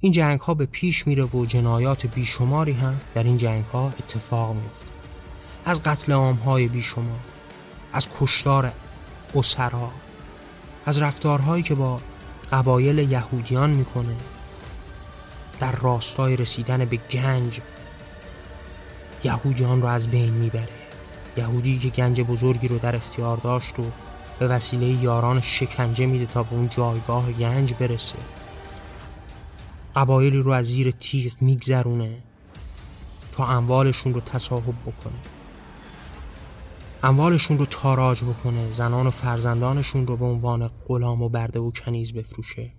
این جنگ ها به پیش میره و جنایات بیشماری هم در این جنگ ها اتفاق میفته از قتل های بیشمار از کشتار اسرا از رفتارهایی که با قبایل یهودیان می‌کنه. در راستای رسیدن به گنج یهودیان رو از بین می‌بره. یهودی که گنج بزرگی رو در اختیار داشت و به وسیله یاران شکنجه میده تا به اون جایگاه گنج برسه. قبایلی رو از زیر تیغ میگذرونه تا اموالشون رو تصاحب بکنه. اموالشون رو تاراج بکنه زنان و فرزندانشون رو به عنوان غلام و برده و کنیز بفروشه.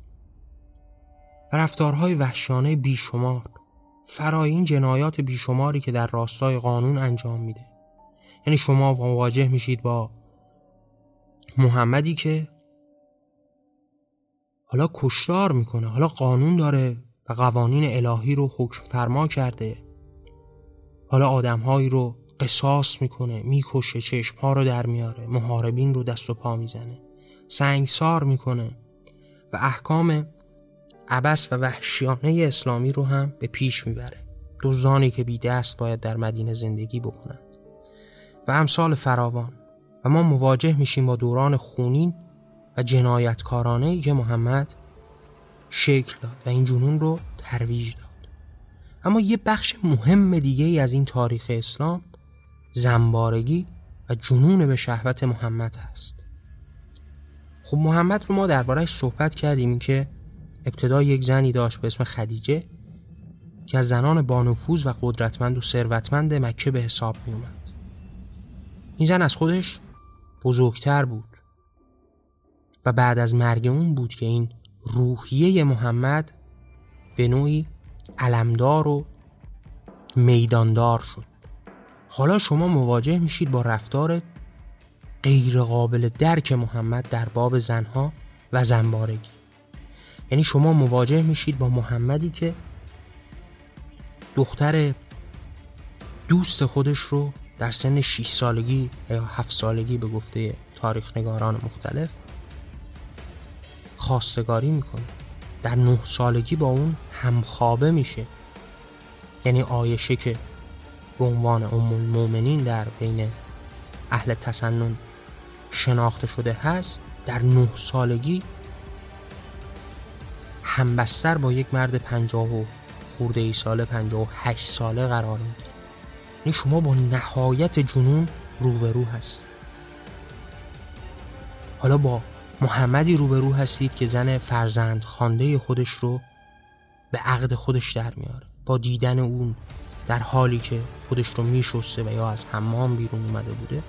و رفتارهای وحشانه بیشمار فرای این جنایات بیشماری که در راستای قانون انجام میده. یعنی شما مواجه میشید با محمدی که حالا کشتار می‌کنه حالا قانون داره و قوانین الهی رو حکم فرما کرده. حالا آدمهایی رو قصاص می‌کنه می‌کشه چشمها رو در میاره محاربین رو دست و پا می‌زنه سنگسار می‌کنه و احکام عبس و وحشیانه اسلامی رو هم به پیش می‌بره. دزدانی که بی دست باید در مدینه زندگی بکنند. و امثال فراوان. و ما مواجه میشیم با دوران خونین و جنایتکارانه که محمد شکل داد و این جنون رو ترویج داد. اما یه بخش مهم دیگه ای از این تاریخ اسلام زنبارگی و جنون به شهوت محمد هست خب محمد رو ما دربارهش صحبت کردیم که ابتدا یک زنی داشت به اسم خدیجه که از زنان بانفوذ و قدرتمند و ثروتمند مکه به حساب می اومد. این زن از خودش بزرگتر بود و بعد از مرگ اون بود که این روحیه محمد به نوعی علمدار و میداندار شد حالا شما مواجه میشید با رفتار غیر قابل درک محمد در باب زنها و زنبارگی. یعنی شما مواجه میشید با محمدی که دختر دوست خودش رو در سن 6 سالگی یا 7 سالگی به گفته تاریخ نگاران مختلف خواستگاری می‌کنه. در 9 سالگی با اون همخوابه میشه. یعنی آیشه که به عنوان ام المؤمنین در بین اهل تسنن شناخته شده هست در 9 سالگی همبستر با یک مرد پنجاه و خورده ای ساله پنجاه و هشت ساله قرار میده یعنی شما با نهایت جنون روبرو هست. حالا با محمدی روبرو هستید که زن فرزند خانده خودش رو به عقد خودش در میاره. با دیدن اون در حالی که خودش رو میشسته و یا از حمام بیرون اومده بوده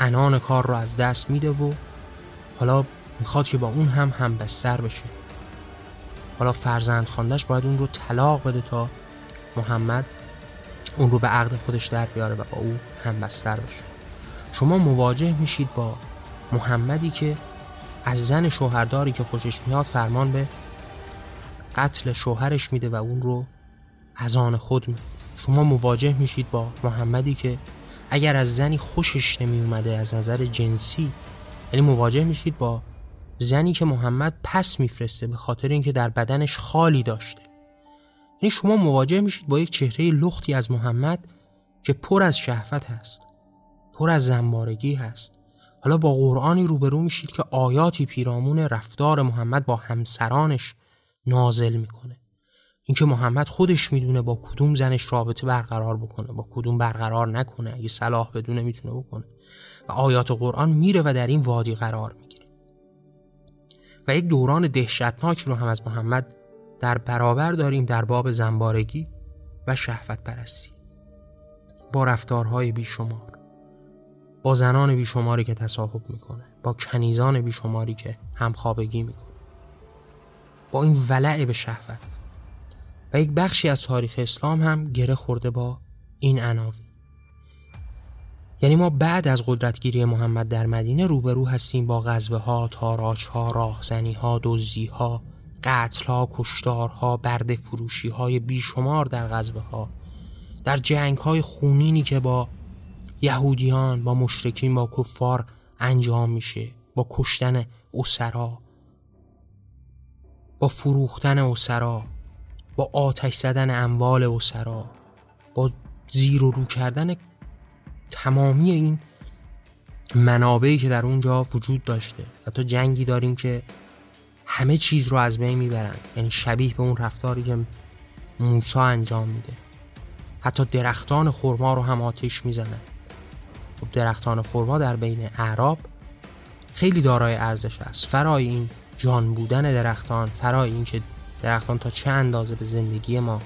انان کار رو از دست میده و حالا می‌خواد که با اون هم هم بستر بشه. حالا فرزند خواندش باید اون رو طلاق بده تا محمد اون رو به عقد خودش در بیاره و با او هم بستر بشه. شما مواجه میشید با محمدی که از زن شوهرداری که خوشش میاد فرمان به قتل شوهرش میده و اون رو از آن خود می شما مواجه میشید با محمدی که اگر از زنی خوشش نمی اومده از نظر جنسی یعنی مواجه میشید با زنی که محمد پس میفرسته به خاطر اینکه در بدنش خالی داشته. یعنی شما مواجه میشید با یک چهره لختی از محمد که پر از شهفت هست پر از زنبارگی هست. حالا با قرآنی روبرو میشید که آیاتی پیرامون رفتار محمد با همسرانش نازل می‌کنه. اینکه محمد خودش می‌دونه با کدوم زنش رابطه برقرار بکنه با کدوم برقرار نکنه. اگه صلاح بدونه می‌تونه بکنه. و آیات قرآن میره و در این وادی قرار می‌گیره. و یک دوران دهشتناک رو هم از محمد در برابر داریم در باب زنبارگی و شهوت پرستی. با رفتارهای بیشمار با زنان بیشماری که تصاحب می‌کنه با کنیزان بیشماری که همخوابگی می‌کنه با این ولع به شهوت. و یک بخشی از تاریخ اسلام هم گره خورده با این عناوین. یعنی ما بعد از قدرتگیری محمد در مدینه روبرو هستیم با غزوه ها، تاراج ها، راهزنی ها، دزدی ها، قتل ها، کشتار ها، برده فروشی های بیشمار در غزوه ها در جنگ های خونینی که با یهودیان با مشرکین با کفار انجام میشه با کشتن اسرا با فروختن اسرا. با آتش زدن اموال اسرا با زیر و رو کردن تمامی این منابعی که در اونجا وجود داشته. حتی جنگی داریم که همه چیز رو از بین می‌برن. یعنی شبیه به اون رفتاری که موسا انجام میده. حتی درختان خرما رو هم آتیش می‌زنن. خب درختان خرما در بین اعراب خیلی دارای ارزش است. فرای این جان بودن درختان فرای این که درختان تا چه اندازه به زندگی ما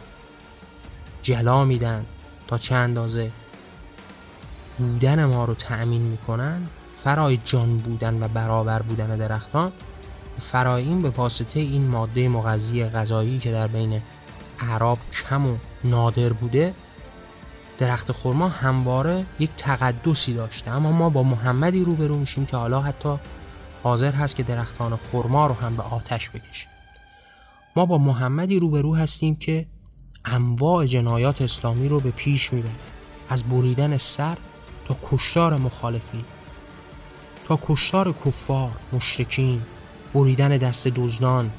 جلا میدن؟ تا چه اندازه بودن ما رو تأمین می‌کنن؟ فرای جان بودن و برابر بودن درختان؟ فرای این به واسطه این ماده مغذی غذایی که در بین اعراب کم و نادر بوده درخت خرما همواره یک تقدسی داشته. اما ما با محمدی روبرو میشیم که حالا حتی حاضر هست که درختان خرما رو هم به آتش بکشه ما با محمدی روبرو هستیم که انواع جنایات اسلامی رو به پیش می‌بره. از بریدن سر تا کشتار مخالفین. تا کشتار کفار مشرکین بریدن دست دزدان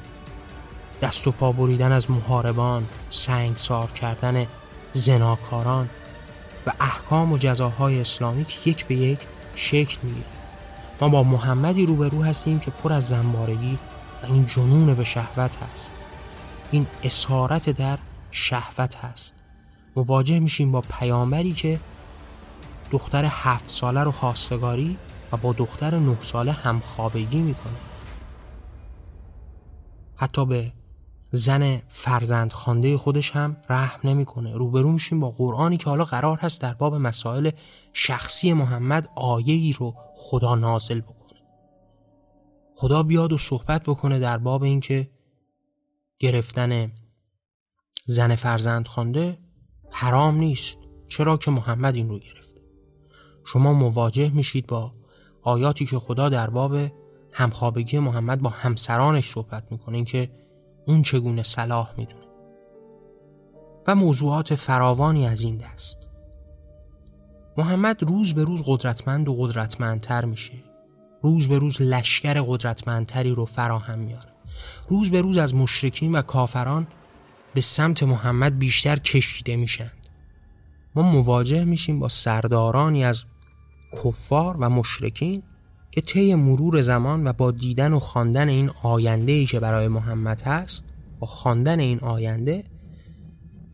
دست و پا بریدن از محاربان سنگسار کردن زناکاران و احکام و جزاهای اسلامی که یک به یک شکل می‌گیره. ما با محمدی روبرو هستیم که پر از زنبارگی و این جنون به شهوت هست. این اسارت در شهوت هست. مواجه میشیم با پیامبری که دختر هفت ساله رو خواستگاری و با دختر نه ساله همخوابگی می‌کنه. حتی به زن فرزند خانده خودش هم رحم نمی‌کنه. روبرو میشیم با قرآنی که حالا قرار هست در باب مسائل شخصی محمد آیه ای رو خدا نازل بکنه. خدا بیاد و صحبت بکنه در باب اینکه گرفتن زن فرزند خانده حرام نیست. چرا که محمد این رو گرفته؟ شما مواجه میشید با آیاتی که خدا در باب همخوابگی محمد با همسرانش صحبت می‌کنه. اینکه اون چگونه صلاح می‌دونه. و موضوعات فراوانی از این دست. محمد روز به روز قدرتمند و قدرتمندتر میشه. روز به روز لشکر قدرتمندتری رو فراهم میاره. روز به روز از مشرکین و کافران به سمت محمد بیشتر کشیده میشن. ما مواجه میشیم با سردارانی از کفار و مشرکین که طی مرور زمان و با دیدن و خواندن این آینده ای که برای محمد هست با خواندن این آینده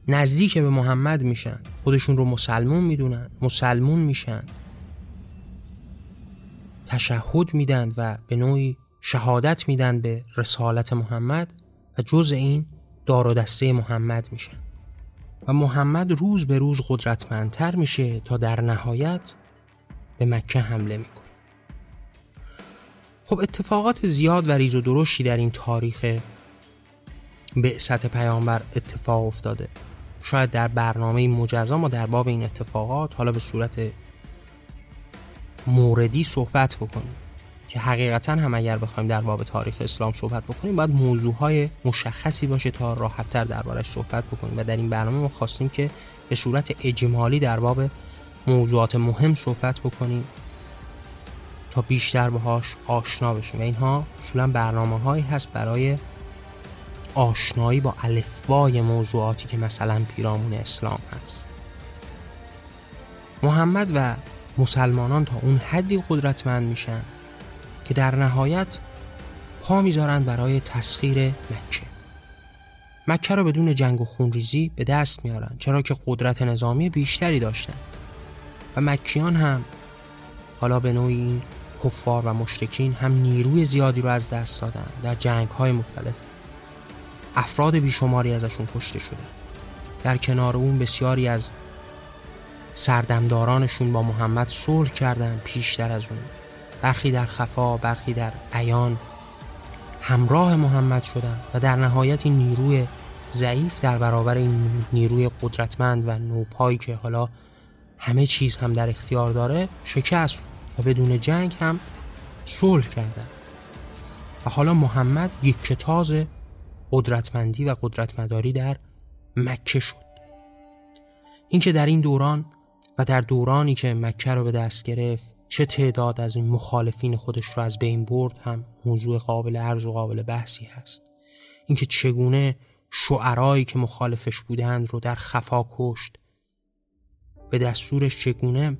نزدیک به محمد میشن. خودشون رو مسلمون می‌دونن مسلمون میشن. تشهد میدن و به نوعی شهادت میدن به رسالت محمد و جز این دار و دسته محمد میشن و محمد روز به روز قدرتمندتر میشه تا در نهایت به مکه حمله می‌کنه. خب اتفاقات زیاد و ریز و درشتی در این تاریخ بعثت پیامبر اتفاق افتاده. شاید در برنامه مجزا ما در باب این اتفاقات حالا به صورت موردی صحبت بکنیم. که حقیقتا هم اگر بخوایم در باب تاریخ اسلام صحبت بکنیم باید موضوعهای مشخصی باشه تا راحتتر دربارش صحبت بکنیم. و در این برنامه ما خواستیم که به صورت اجمالی در باب موضوعات مهم صحبت بکنیم تا بیشتر باهاش آشنا بشیم. و اینها اصولا برنامه هایی هست برای آشنایی با الفبای موضوعاتی که مثلا پیرامون اسلام هست. محمد و مسلمانان تا اون حدی قدرتمند میشن که در نهایت پا می‌ذارن برای تسخیر مکه. مکه را بدون جنگ و خونریزی به دست میارن چرا که قدرت نظامی بیشتری داشتن و مکیان هم حالا به نوعی این کفار و مشرکین هم نیروی زیادی رو از دست دادن در جنگ های مختلف. افراد بیشماری ازشون کشته شده. در کنار اون بسیاری از سردمدارانشون با محمد صلح کردن پیشتر از اون. برخی در خفا برخی در عیان. همراه محمد شدن و در نهایت این نیروی ضعیف در برابر این نیروی قدرتمند و نوپایی که حالا همه چیز هم در اختیار داره شکست و بدون جنگ هم صلح کردن و حالا محمد یک کتاز قدرتمندی و قدرتمداری در مکه شد. اینکه در این دوران و در دورانی که مکه رو به دست گرفت چه تعداد از این مخالفین خودش رو از بین برد هم موضوع قابل عرض و قابل بحثی هست. اینکه چگونه شعرایی که مخالفش بودند رو در خفا کشت. به دستورش چگونه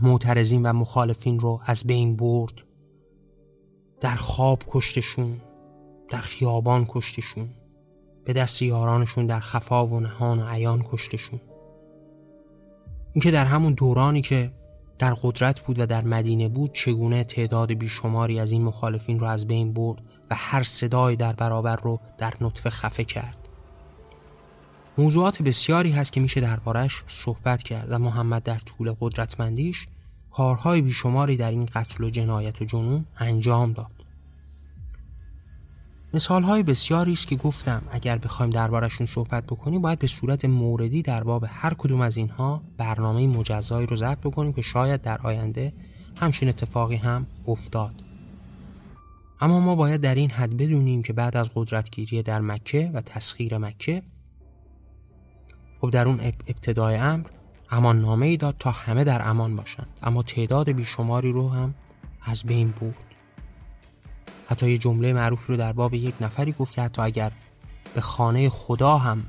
معترضین و مخالفین رو از بین برد. در خواب کشتشون در خیابان کشتشون به دست یارانشون در خفا و نهان و عیان کشتشون. اینکه در همون دورانی که در قدرت بود و در مدینه بود چگونه تعداد بیشماری از این مخالفین رو از بین برد و هر صدای در برابر رو در نطفه خفه کرد. موضوعات بسیاری هست که میشه دربارش صحبت کرد و محمد در طول قدرتمندیش کارهای بیشماری در این قتل و جنایت و جنون انجام داد. مثال های بسیاری است که گفتم. اگر بخوایم دربارشون صحبت بکنیم باید به صورت موردی در باب هر کدوم از اینها برنامه مجزایی رو ضبط بکنیم که شاید در آینده همچین اتفاقی هم افتاد. اما ما باید در این حد بدونیم که بعد از قدرتگیری در مکه و تسخیر مکه خب در اون ابتدای امر امان نامه ای داد تا همه در امان باشند. اما تعداد بیشماری رو هم از بین بود حتی یه جمله معروفی رو در باب یک نفری گفت که حتی اگر به خانه خدا هم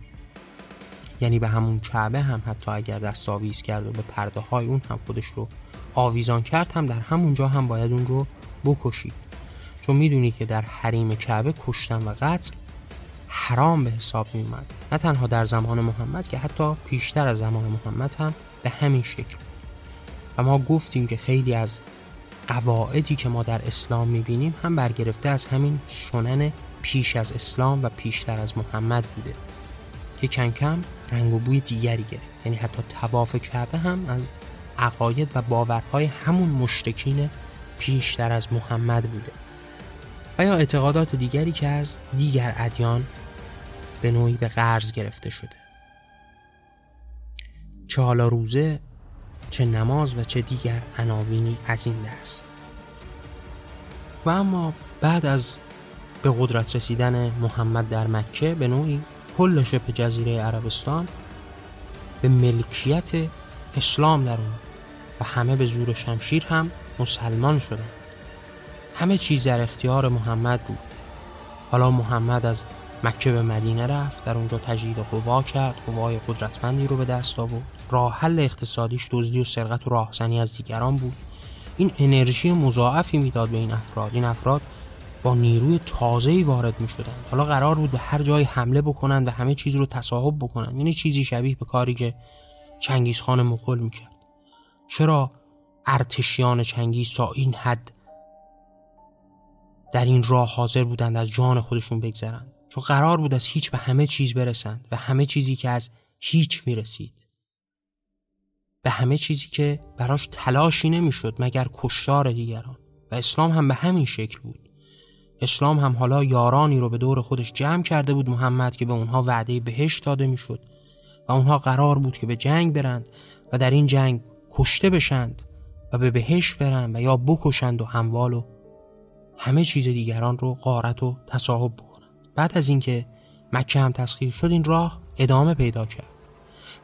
یعنی به همون کعبه هم حتی اگر دست آویز کرد و به پرده های اون هم خودش رو آویزان کرد هم در همونجا هم باید اون رو بکشید. چون می‌دونی که در حریم کعبه کشتن و قتل حرام به حساب می نه تنها در زمان محمد که حتی پیشتر از زمان محمد هم به همین شکل. و ما گفتیم که خیلی از قواعدی که ما در اسلام می‌بینیم هم برگرفته از همین سنن پیش از اسلام و پیشتر از محمد بوده که کم کم رنگ و بوی دیگری گرفت. یعنی حتی تواف کعبه هم از عقاید و باورهای همون مشرکین پیشتر از محمد بوده و یا اعتقادات دیگری که از دیگر ادیان به نوعی به قرض گرفته شده. چه حالا روزه چه نماز و چه دیگر عناوینی از این دست. و اما بعد از به قدرت رسیدن محمد در مکه به نوعی کل شبه جزیره عربستان به ملکیت اسلام در اون و همه به زور شمشیر هم مسلمان شدن همه چیز در اختیار محمد بود. حالا محمد از مکه به مدینه رفت در اونجا تجدید قوا کرد قوای قدرتمندی رو به دست آورد. راه حل اقتصادیش دزدی و سرقت و راهزنی از دیگران بود. این انرژی مضاعفی می‌داد به این افراد. این افراد با نیروی تازه‌ای وارد می شدن. حالا قرار بود به هر جای حمله بکنند و همه چیز رو تصاحب بکنند یعنی چیزی شبیه به کاری که چنگیز خان مغول می‌کرد. چرا ارتشیان چنگیز تا این حد در این راه حاضر بودند از جان خودشون بگذرند؟ چون قرار بود از هیچ به همه چیز برسند و همه چیزی که از هیچ می‌رسید. به همه چیزی که براش تلاشی نمی‌شد مگر کشتار دیگران. و اسلام هم به همین شکل بود. اسلام هم حالا یارانی رو به دور خودش جمع کرده بود محمد که به اونها وعده بهشت داده می‌شد. و اونها قرار بود که به جنگ برند و در این جنگ کشته بشند و به بهشت برند و یا بکشند و اموال و همه چیز دیگران رو قارت و تصاحب بکنند. بعد از اینکه مکه هم تسخیر شد این راه ادامه پیدا کرد.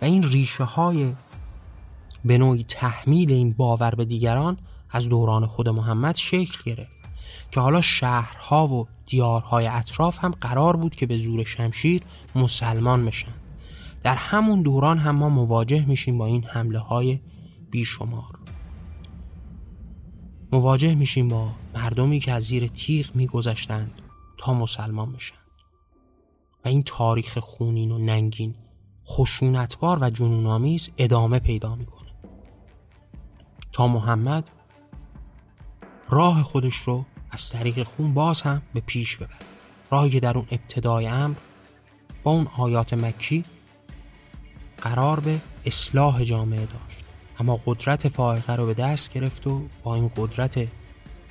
و این ریشه های به نوعی تحمیل این باور به دیگران از دوران خود محمد شکل گرفت که حالا شهرها و دیارهای اطراف هم قرار بود که به زور شمشیر مسلمان بشن. در همون دوران هم ما مواجه میشیم با این حمله های بیشمار. مواجه میشیم با مردمی که از زیر تیغ میگذشتند تا مسلمان بشن. و این تاریخ خونین و ننگین خشونتبار و جنونآمیز ادامه پیدا می‌کنه تا محمد راه خودش رو از طریق خون باز هم به پیش ببره. راهی که در اون ابتدای امر با اون آیات مکی قرار به اصلاح جامعه داشت. اما قدرت فائقه رو به دست گرفت و با این قدرت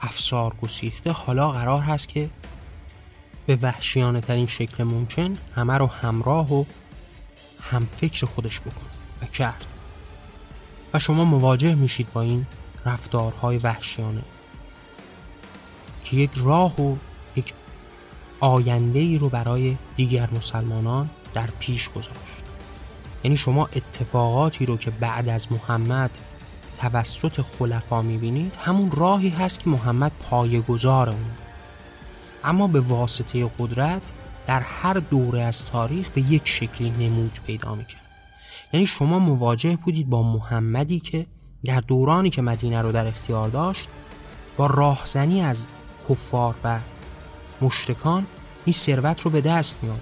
افسار گسیخته حالا قرار هست که به وحشیانه ترین شکل ممکن همه رو همراه و هم فکر خودش بکن و کرد. و شما مواجه میشید با این رفتارهای وحشیانه که یک راه و یک آینده ای رو برای دیگر مسلمانان در پیش گذاشت. یعنی شما اتفاقاتی رو که بعد از محمد توسط خلفا می‌بینید همون راهی هست که محمد پایگذار اون. اما به واسطه قدرت در هر دوره از تاریخ به یک شکلی نمود پیدا می‌کرد. یعنی شما مواجه بودید با محمدی که در دورانی که مدینه رو در اختیار داشت با راهزنی از کفار و مشرکان این ثروت رو به دست میاد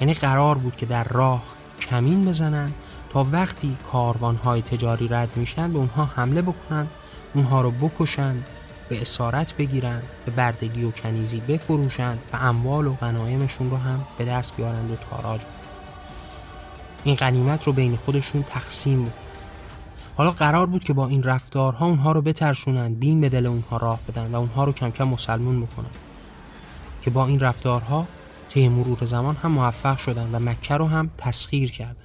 یعنی قرار بود که در راه کمین بزنن تا وقتی کاروانهای تجاری رد میشن به اونها حمله بکنن اونها رو بکشن به اسارت بگیرند به بردگی و کنیزی بفروشند و اموال و غنایمشون رو هم به دست بیارند و تاراج این غنیمت رو بین خودشون تقسیم بود حالا قرار بود که با این رفتارها اونها رو بترشونند بین به دل اونها راه بدن و اونها رو کم کم مسلمون بکنن. که با این رفتارها طی مرور زمان هم موفق شدن و مکه رو هم تسخیر کردند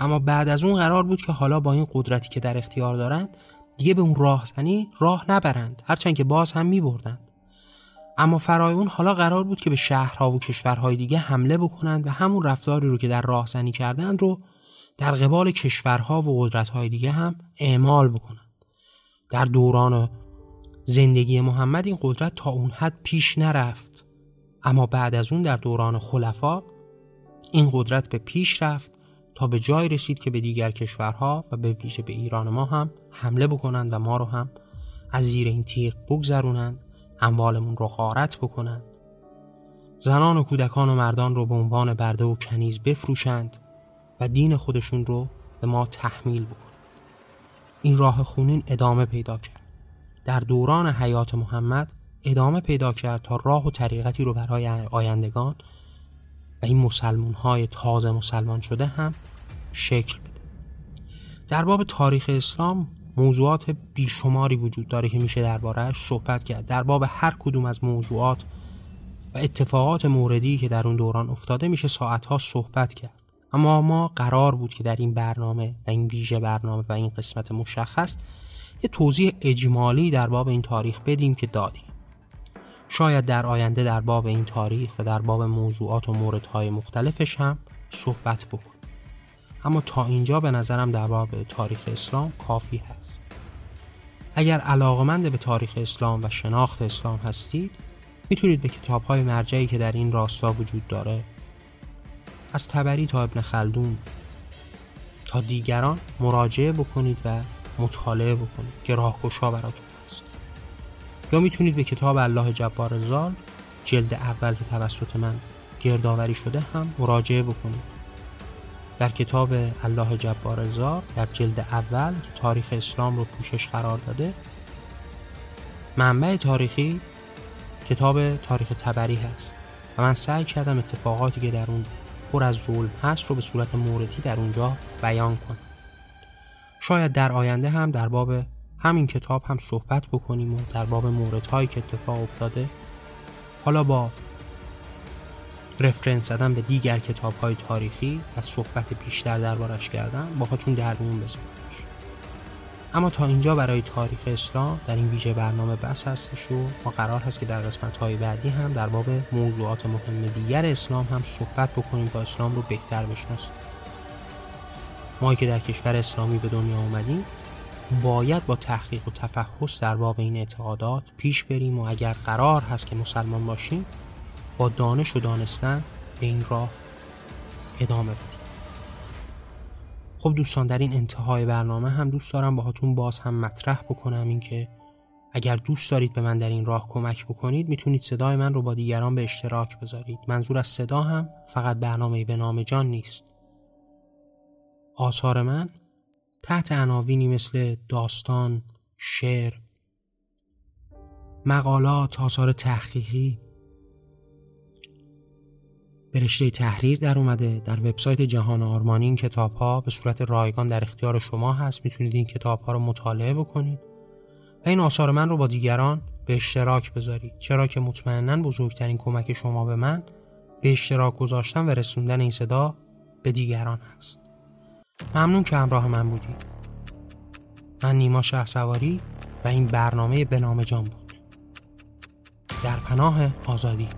اما بعد از اون قرار بود که حالا با این قدرتی که در اختیار دارند دیگه به اون راهزنی راه نبرند. هرچند که باز هم می بردند. اما فرای اون حالا قرار بود که به شهرها و کشورهای دیگه حمله بکنند و همون رفتاری رو که در راهزنی کردند رو در قبال کشورها و قدرتهای دیگه هم اعمال بکنند. در دوران زندگی محمد این قدرت تا اون حد پیش نرفت. اما بعد از اون در دوران خلفا این قدرت به پیش رفت تا به جای رسید که به دیگر کشورها و به ویژه به ایران ما هم حمله بکنند و ما رو هم از زیر این تیغ بگذرونند. اموالمون رو غارت بکنند زنان و کودکان و مردان رو به عنوان برده و کنیز بفروشند و دین خودشون رو به ما تحمیل بکنند این راه خونین ادامه پیدا کرد. در دوران حیات محمد ادامه پیدا کرد تا راه و طریقتی رو برای آیندگان و این مسلمون های تازه مسلمان شده هم شکل بده. در باب تاریخ اسلام موضوعات بیشماری وجود داره که میشه دربارهش صحبت کرد. در باب هر کدوم از موضوعات و اتفاقات موردی که در اون دوران افتاده میشه ساعتها صحبت کرد. اما ما قرار بود که در این برنامه و این ویژه برنامه و این قسمت مشخص یه توضیح اجمالی در باب این تاریخ بدیم که دادیم. شاید در آینده در باب این تاریخ و در باب موضوعات و موردهای مختلفش هم صحبت بکنیم. اما تا اینجا به نظرم در باب تاریخ اسلام کافی هست. اگر علاقمند به تاریخ اسلام و شناخت اسلام هستید می‌تونید به کتاب های مرجعی که در این راستا وجود داره از تبری تا ابن خلدون تا دیگران مراجعه بکنید و مطالعه بکنید که راهگشا براتون هست. یا می‌تونید به کتاب الله جبار زال جلد اول که توسط من گردآوری شده هم مراجعه بکنید. در کتاب الله جبار زار در جلد اول که تاریخ اسلام رو پوشش قرار داده منبع تاریخی کتاب تاریخ تبری هست. و من سعی کردم اتفاقاتی که در اون پر از ظلم هست رو به صورت موردی در اونجا بیان کنم. شاید در آینده هم در باب همین کتاب هم صحبت بکنیم و در باب موردهایی که اتفاق افتاده حالا با رفرنس زدن به دیگر کتاب های تاریخی و صحبت بیشتر دربارش کردن باهاتون در میون بذارمش اما تا اینجا برای تاریخ اسلام در این ویژه برنامه بس هستش و ما قرار هست که در قسمت های بعدی هم در باب موضوعات مهم دیگر اسلام هم صحبت بکنیم تا اسلام رو بهتر بشناسیم. ما که در کشور اسلامی به دنیا اومدیم باید با تحقیق و تفحص در باب این اعتقادات پیش بریم و اگر قرار هست که مسلمان باشیم دانش و دانستن به این راه ادامه بدیم. خب دوستان در این انتهای برنامه هم دوست دارم باهاتون باز هم مطرح بکنم اینکه اگر دوست دارید به من در این راه کمک بکنید می‌تونید صدای من رو با دیگران به اشتراک بذارید. منظور از صدا هم فقط برنامه به نام جان نیست. آثار من تحت عناوینی مثل داستان، شعر، مقالات، آثار تحقیقی به تحریر در اومده. در وبسایت جهان آرمانی این کتاب ها به صورت رایگان در اختیار شما هست. می‌تونید این کتاب ها رو مطالعه بکنید و این آثار من رو با دیگران به اشتراک بذارید. چرا که مطمئنا بزرگترین کمک شما به من به اشتراک گذاشتن و رسوندن این صدا به دیگران هست. ممنون که همراه من بودید. من نیما شه و این برنامه به نام جان بود. در پناه آزادی.